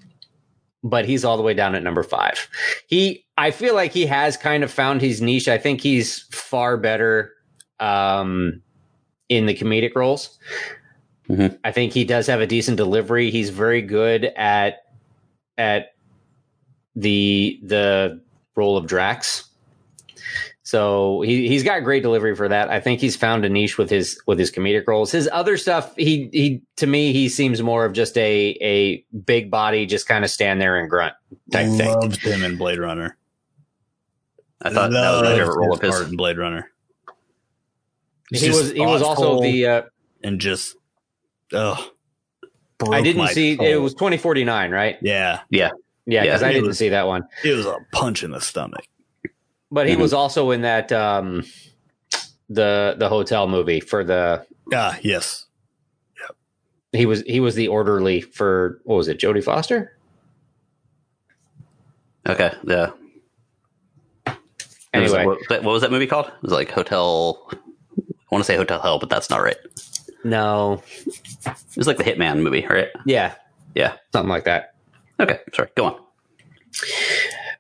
but he's all the way down at number five. He, I feel like he has kind of found his niche. I think he's far better um, in the comedic roles. Mhm. I think he does have a decent delivery. He's very good at at the the role of Drax. So he he's got great delivery for that. I think he's found a niche with his with his comedic roles. His other stuff, he he to me he seems more of just a a big body, just kind of stand there and grunt type thing. Loved him in Blade Runner. I thought that was my Loved favorite role of his. part in Blade Runner. He's He was he was also thoughtful the uh, and just oh. I didn't see it was twenty forty nine, right? yeah. Yeah, Yeah, because Yeah, I it didn't was- see that one. It was a punch in the stomach. But he Mhm. was also in that um the the hotel movie for the Ah, yes. he was he was the orderly for what was it Jodie Foster? Okay, yeah. It was- Anyway, what, what was that movie called? It was like Hotel. I want to say Hotel Hell, but that's not right. No, It was like the Hitman movie, right? yeah, Yeah. something like that. Okay, sorry. Go on.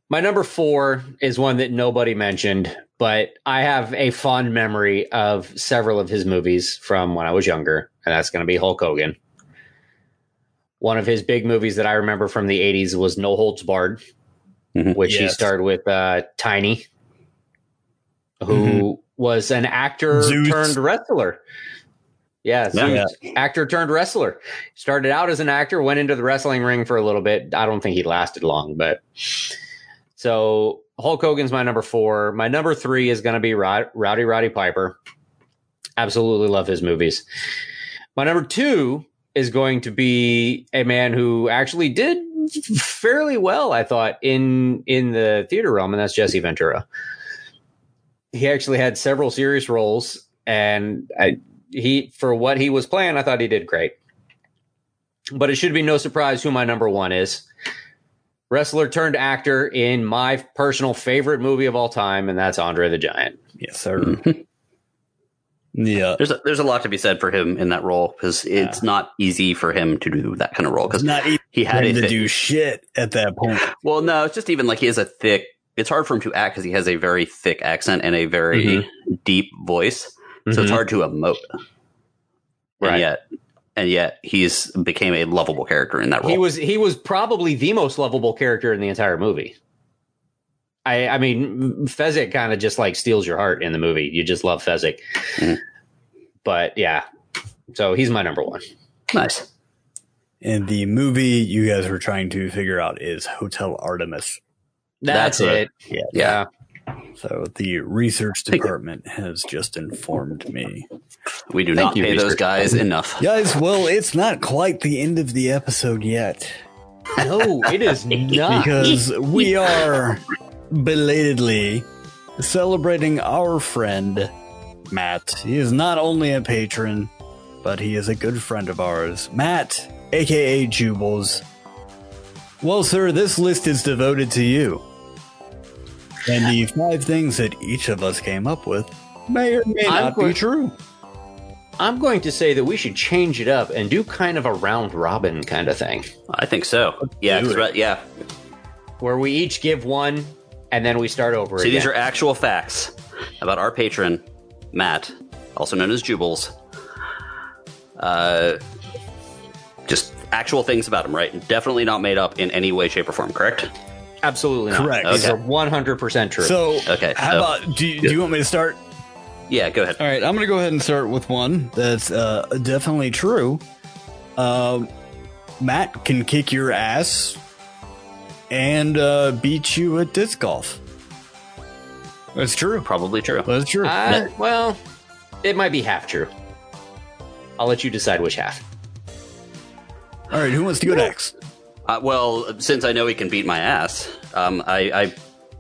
My number four is one that nobody mentioned, but I have a fond memory of several of his movies from when I was younger, and that's going to be Hulk Hogan. One of his big movies that I remember from the 80s was No Holds Barred, Mhm. which he starred with uh, Tiny, who was an actor Zeus. turned wrestler. Yeah, Yeah. Actor turned wrestler. Started out as an actor, went into the wrestling ring for a little bit. I don't think he lasted long, but so Hulk Hogan's my number four. My number three is going to be Rod- Rowdy Roddy Piper. Absolutely love his movies. My number two is going to be a man who actually did fairly well, I thought, in in the theater realm, and that's Jesse Ventura. he actually had several serious roles, and I, he for what he was playing, I thought he did great. But it should be no surprise who my number one is. Wrestler turned actor in my personal favorite movie of all time, and that's Andre the Giant. Yes, sir. yeah. There's a, there's a lot to be said for him in that role because it's not easy for him to do that kind of role because not he had to do shit at that point. well no it's just even like he has a thick it's hard for him to act because he has a very thick accent and a very Mm-hmm. deep voice so it's Mhm. hard to emote Right. and yet and yet he's became a lovable character in that role He was he was probably the most lovable character in the entire movie. I I mean Fezzik kind of just like steals your heart in the movie. You just love Fezzik. Mhm. But yeah. So he's my number one. nice And the movie you guys were trying to figure out is Hotel Artemis. That's, That's it. Yeah. Yeah. So the research department has just informed me. we do Thank not you, pay those guys enough Guys, well, it's not quite the end of the episode yet No, it is not. because we are belatedly celebrating our friend Matt. He is not only a patron, but he is a good friend of ours. Matt, aka Juubles. Well, sir, this list is devoted to you. And the five things that each of us came up with may or may I'm not be true. I'm going to say that we should change it up and do kind of a round robin kind of thing. i think so yeah do 'cause it. right- yeah Where we each give one and then we start over See, again. these are actual facts about our patron, Matt, also known as Juubles. Uh, just actual things about him, right? Definitely not made up in any way, shape, or form, correct? Absolutely not. Correct. These Okay. are 100% true. So, Okay, how so- about do you, do you want me to start? Yeah, go ahead. All right, I'm going to go ahead and start with one that's uh, definitely true. Um, Matt can kick your ass and uh, beat you at disc golf. That's true. Probably true. That's true. Uh, well, it might be half true. I'll let you decide which half. All right, who wants to go next? Uh, well, since I know he can beat my ass, um, I, I'm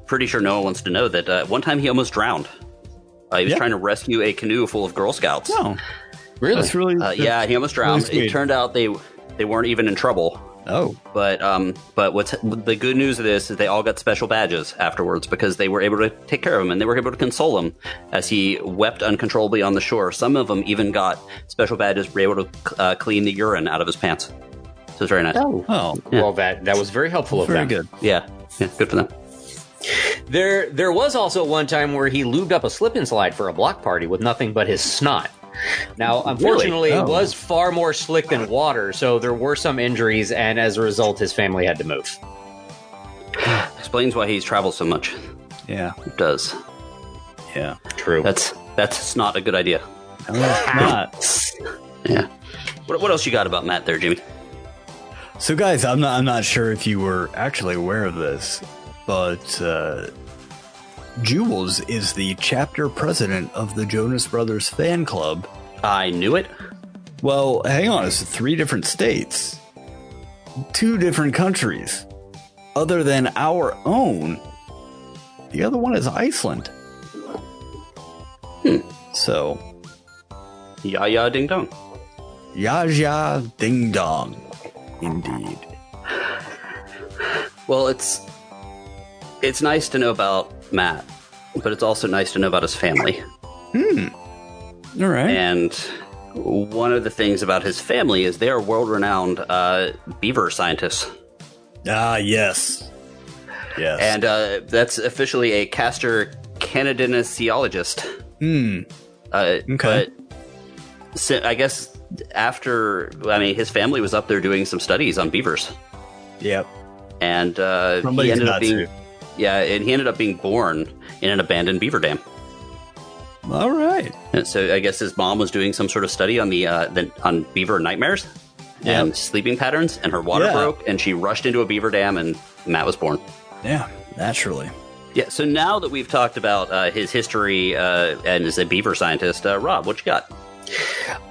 pretty sure no one wants to know that uh, one time he almost drowned. Uh, he was Yeah. trying to rescue a canoe full of Girl Scouts. No, really? That's really Uh, yeah, he almost drowned. sweet. it turned out they they weren't even in trouble. Oh, But um, but what's the good news of this is they all got special badges afterwards because they were able to take care of him and they were able to console him as he wept uncontrollably on the shore. Some of them even got special badges, were able to uh, clean the urine out of his pants. So it's very nice. Oh. oh, Well, that that was very helpful of very them. good. Yeah, yeah, good for them. There there was also one time where he lubed up a slip and slide for a block party with nothing but his snot. Now, unfortunately, Oh. it was far more slick than water, so there were some injuries, and as a result, his family had to move. Explains why he's traveled so much. Yeah, It does. yeah. True. That's that's not a good idea. No, it's not. Yeah. What, what else you got about Matt there, Jimmy? So, guys, I'm not. I'm not sure if you were actually aware of this, but uh, Juubles is the chapter president of the Jonas Brothers fan club. I knew it. Well, hang on. It's three different states, two different countries, other than our own. The other one is Iceland. So, Yeah, yeah, ding dong. ya ya ding dong, indeed. Well, it's it's nice to know about Matt, but it's also nice to know about his family. All right. And one of the things about his family is they are world-renowned uh, beaver scientists, Ah, yes, yes. and uh, that's officially a Castor Canadiensiologist. hmm. Uh, Okay. But I guess after, I mean, his family was up there doing some studies on beavers, Yep. and uh, he ended up being, to. yeah, and he ended up being born in an abandoned beaver dam. All right. And so I guess his mom was doing some sort of study on the, uh, the on beaver nightmares and sleeping patterns, and her water Yeah. broke, and she rushed into a beaver dam, and Matt was born. Yeah, naturally. Yeah. So now that we've talked about uh, his history uh, and as a beaver scientist, uh, Rob, what you got?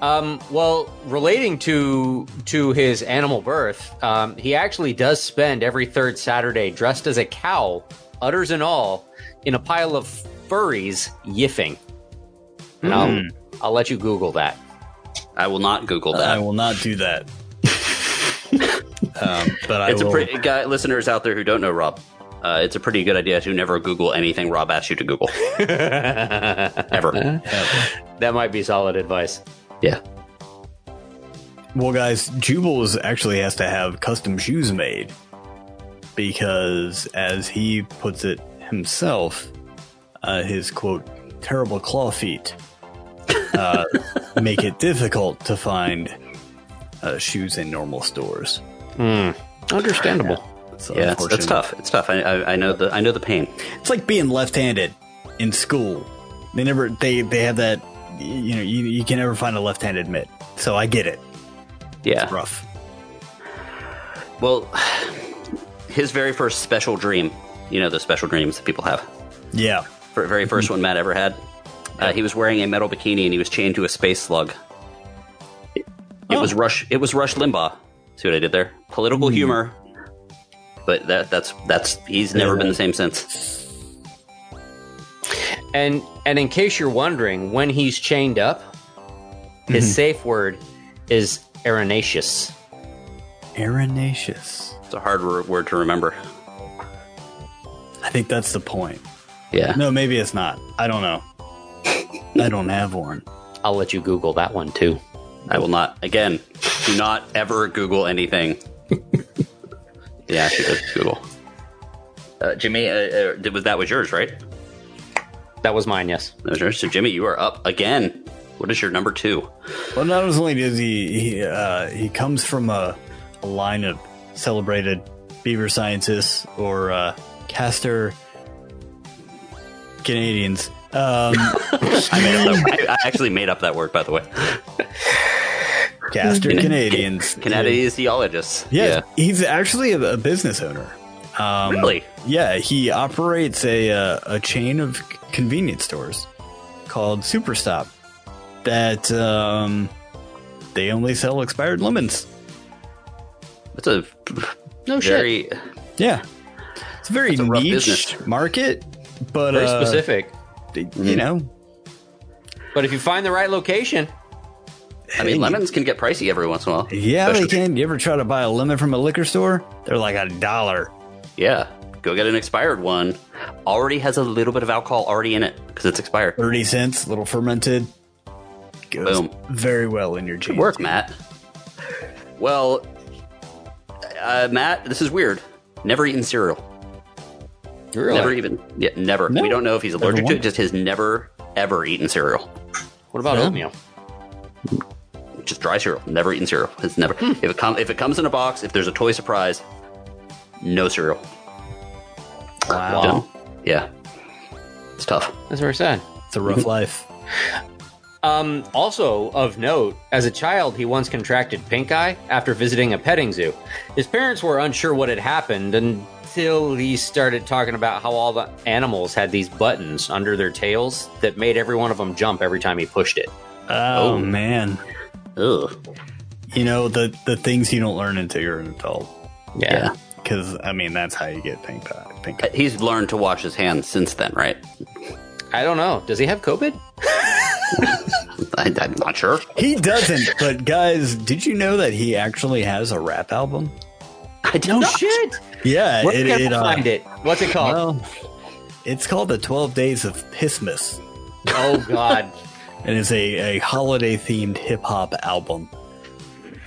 Um, well, relating to to his animal birth, um, he actually does spend every third Saturday dressed as a cow, udders and all, in a pile of furries yiffing. And I'll, Hmm. I'll let you Google that. I will not Google that. I will not do that. um, but I it's will. a pretty guy, listeners out there who don't know Rob. Uh, it's a pretty good idea to never Google anything Rob asks you to Google ever. That might be solid advice. Yeah. Well, guys, Juubles actually has to have custom shoes made because, as he puts it himself, uh, his quote, terrible claw feet uh, make it difficult to find uh, shoes in normal stores. Understandable. Yeah, it's, it's tough. It's tough. I, I, I know the I know the pain. It's like being left-handed in school. They never they they have that you know you, you can never find a left-handed mitt. So I get it. Yeah. it's Rough. Well, his very first special dream. You know the special dreams that people have. Yeah. For very first one Matt ever had. Uh, he was wearing a metal bikini and he was chained to a space slug. It, it was Rush. It was Rush Limbaugh. See what I did there? Political humor. But that that's that's he's never been the same since. And and in case you're wondering, when he's chained up, his mm-hmm. safe word is Arenaceous. Arenaceous. It's a hard word to remember. I think that's the point. Yeah. No, maybe it's not. I don't know. I don't have one. I'll let you Google that one too. I will not. Again, do not ever Google anything. yeah, she did Google. Uh, Jimmy, uh, uh, did- was that was yours, right? That was mine, yes. That was yours. So, Jimmy, you are up again. What is your number two? Well, not only does he he uh, he comes from a, a line of celebrated beaver scientists or uh, caster Canadians. Um, I made up. That, I, I actually made up that word, by the way. caster Can- Canadians. Kinesiologists. Yeah, he's actually a, a business owner. Um, Really? Yeah, he operates a uh, a chain of convenience stores called Superstop that um, they only sell expired lemons. That's a No very. Yeah, it's a very That's a rough niche business. market, but Very uh, specific. You know, But if you find the right location, I mean, lemons can get pricey every once in a while. yeah, they Especially- can. You ever try to buy a lemon from a liquor store? They're like a dollar. Yeah. Go get an expired one. Already has a little bit of alcohol already in it because it's expired. 30 cents, little fermented. Goes Boom. very well in your jeans. Good work, Matt. Well, uh, Matt, this is weird. Never eaten cereal. really, Never even. Yeah, never. No. we don't know if he's allergic to it. Just has never ever eaten cereal. what about Yeah. oatmeal? Just dry cereal. Never eaten cereal. It's never. If it comes if it comes in a box, if there's a toy surprise, no cereal. Wow. Done. Yeah. It's tough. That's very sad. It's a rough life. Um, also of note, as a child, he once contracted pink eye after visiting a petting zoo. His parents were unsure what had happened until he started talking about how all the animals had these buttons under their tails that made every one of them jump every time he pushed it. Oh, Oh. man. Ugh. You know, the, the things you don't learn until you're an adult. Yeah. Because, I mean, that's how you get pink eye. Pink eye. He's learned to wash his hands since then, right? I don't know. Does he have COVID? I, I'm not sure. He doesn't, but guys, did you know that he actually has a rap album? I did No not. shit. Yeah, Where it, can it, I uh, find it? What's it called? Well, it's called the 12 Days of Pissmas, oh God. And it's a, a holiday themed hip hop album.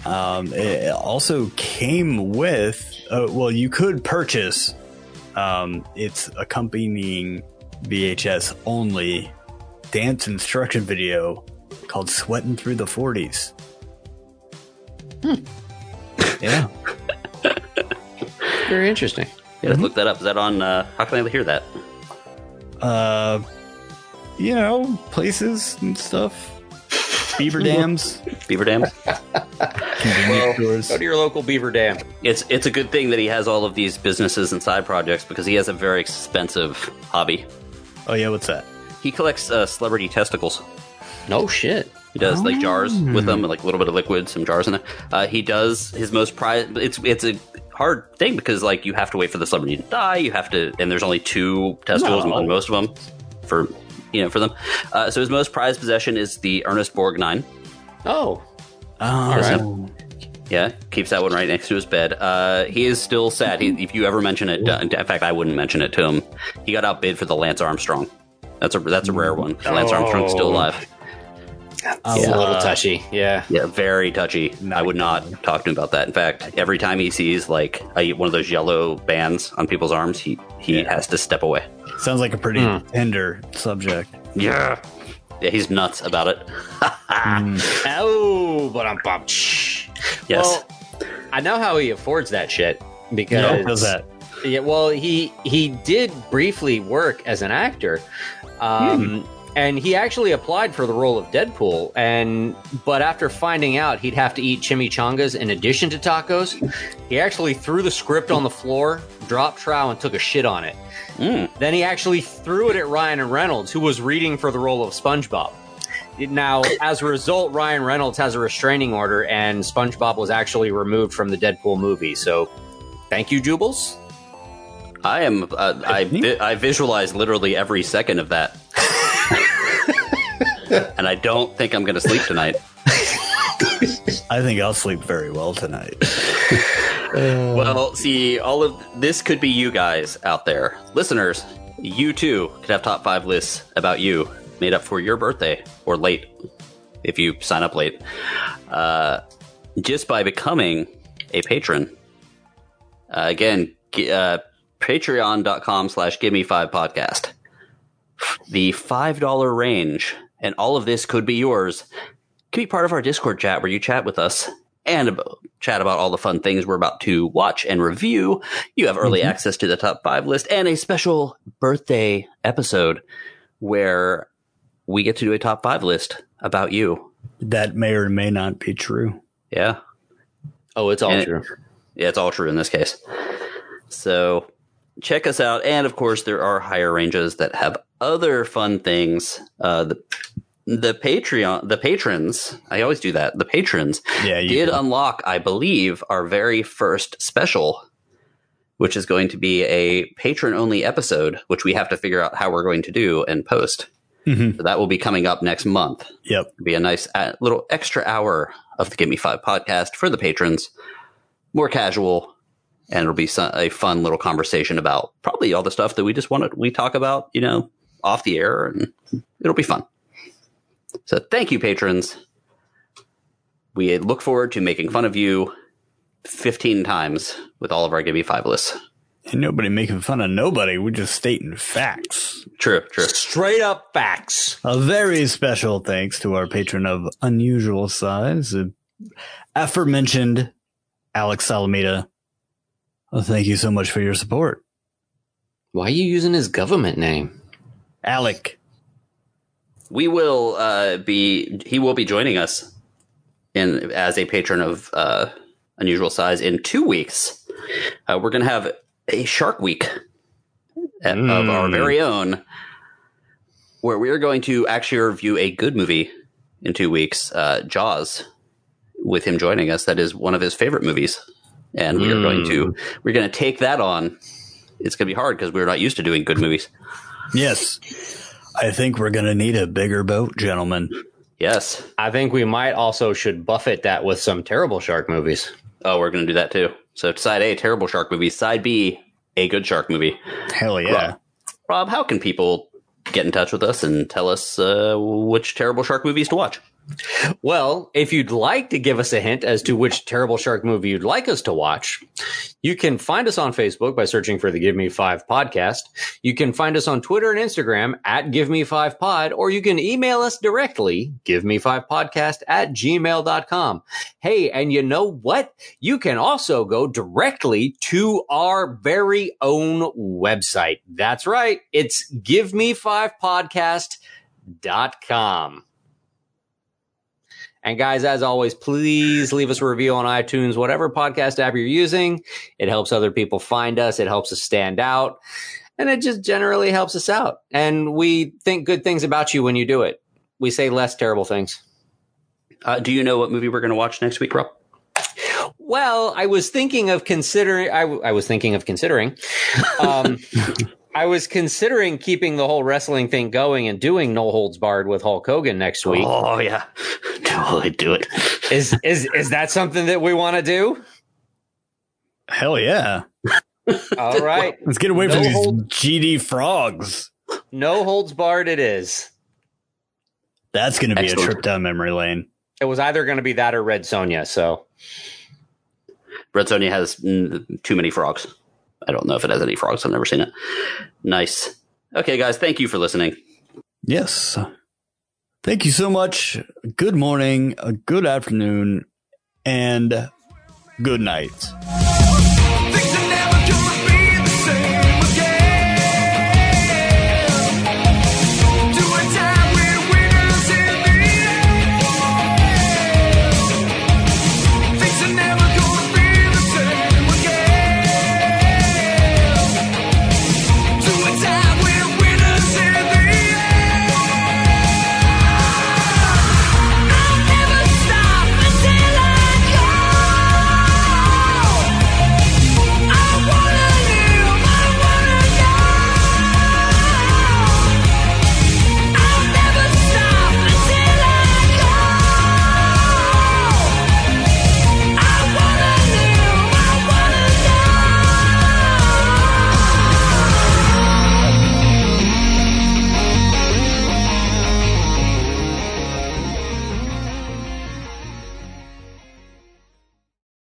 Um, it also came with, uh, well, you could purchase um, its accompanying VHS only dance instruction video called Sweating Through the 40s. Yeah. Very interesting. Yeah, look that up. Is that on? Uh, how can I hear that? Uh, you know, places and stuff. Beaver dams, Beaver dams. convenience stores. Go to your local beaver dam. It's it's a good thing that he has all of these businesses and side projects because he has a very expensive hobby. Oh yeah, what's that? He collects uh, celebrity testicles. No shit. He does like jars with them, like a little bit of liquid, some jars in it. Uh, he does his most prize. It's it's a hard thing because like you have to wait for the celebrity to die. You have to, and there's only two testicles No. on most of them. for you know for them. Uh, so his most prized possession is the Ernest Borgnine. nine. Oh, Oh, right. Yeah, keeps that one right next to his bed. Uh, he is still sad. He, if you ever mention it, uh, in fact, I wouldn't mention it to him. He got outbid for the Lance Armstrong. That's a that's a rare one. Lance Armstrong's still alive. it's a little touchy. Yeah. Yeah, very touchy. I would not talk to him about that. In fact, every time he sees like a, one of those yellow bands on people's arms, he he Yeah. has to step away. Sounds like a pretty Hmm. tender subject. Yeah, yeah, he's nuts about it. Oh, but I'm pumped. Yes. Well, I know how he affords that shit because Does that? Yeah, well, he he did briefly work as an actor, um, and he actually applied for the role of Deadpool. And but after finding out he'd have to eat chimichangas in addition to tacos, he actually threw the script on the floor, dropped trow, and took a shit on it. Mm. Then he actually threw it at Ryan Reynolds, who was reading for the role of SpongeBob. Now, as a result, Ryan Reynolds has a restraining order, and SpongeBob was actually removed from the Deadpool movie. So, thank you, Juubles. I am. Uh, I vi- I visualize literally every second of that, and I don't think I'm going to sleep tonight. I think I'll sleep very well tonight. Well, see, all of this could be you guys out there, listeners. You too could have top five lists about you made up for your birthday or late if you sign up late, uh, just by becoming a patron. Uh, again, uh, patreon.com slash give me five podcast. The $5 range, and all of this could be yours can be part of our Discord chat where you chat with us and about, chat about all the fun things we're about to watch and review. You have early mm-hmm. access to the top five list and a special birthday episode where we get to do a top five list about you. That may or may not be true. Yeah. Oh, it's all And it- true. Yeah, it's all true in this case. So check us out. And of course, there are higher ranges that have other fun things. Uh, the, the Patreon, the patrons, I always do that. The patrons Yeah, did do. unlock, I believe, our very first special, which is going to be a patron only episode, which we have to figure out how we're going to do and post. Mhm. So that will be coming up next month. Yep. It'll be a nice uh, little extra hour of the Give Me Five podcast for the patrons, more casual, and it'll be a fun little conversation about probably all the stuff that we just wanted we talk about, you know, off the air, and it'll be fun. So thank you, patrons. We look forward to making fun of you 15 times with all of our Give Me Five lists. Ain't nobody making fun of nobody. We're just stating facts. True, true. Straight up facts. A very special thanks to our patron of unusual size, uh, aforementioned Alex Salamita. Well, thank you so much for your support. Why are you using his government name? Alec. we will uh, be he will be joining us in as a patron of uh, unusual size in two weeks uh, we're going to have a shark week at- of our Mm. very own where we are going to actually review a good movie in two weeks uh, jaws with him joining us that is one of his favorite movies and we are going to we're going to take that on it's going to be hard because we're not used to doing good movies Yes. I think we're going to need a bigger boat, gentlemen. yes I think we might also should buffet that with some terrible shark movies. Oh, we're going to do that too. So side A, terrible shark movie. Side B, a good shark movie. Hell yeah. Rob, how can people get in touch with us and tell us uh, which terrible shark movies to watch? Well, if you'd like to give us a hint as to which terrible shark movie you'd like us to watch, you can find us on Facebook by searching for the Give Me Five podcast. You can find us on Twitter and Instagram at Give Me Five Pod, or you can email us directly, give me five podcast at gmail.com. Hey, and you know what? You can also go directly to our very own website. That's right. It's give me five podcast.com. And guys, as always, please leave us a review on iTunes, whatever podcast app you're using. It helps other people find us. It helps us stand out. And it just generally helps us out. And we think good things about you when you do it. We say less terrible things. Uh, do you know what movie we're going to watch next week, Rob? Well, I was thinking of considering, I, w- I was thinking of considering, um, I was considering keeping the whole wrestling thing going and doing No Holds Barred with Hulk Hogan next week. Oh yeah, totally do it. Is is is that something that we want to do? Hell yeah. All right, Let's get away from No these hold- GD frogs. No Holds Barred. It is. That's going to be Excellent. a trip down memory lane. It was either going to be that or Red Sonja. So Red Sonja has too many frogs. I don't know if it has any frogs. I've never seen it. Nice. Okay, guys, thank you for listening. Yes. Thank you so much. Good morning, a good afternoon, and good night.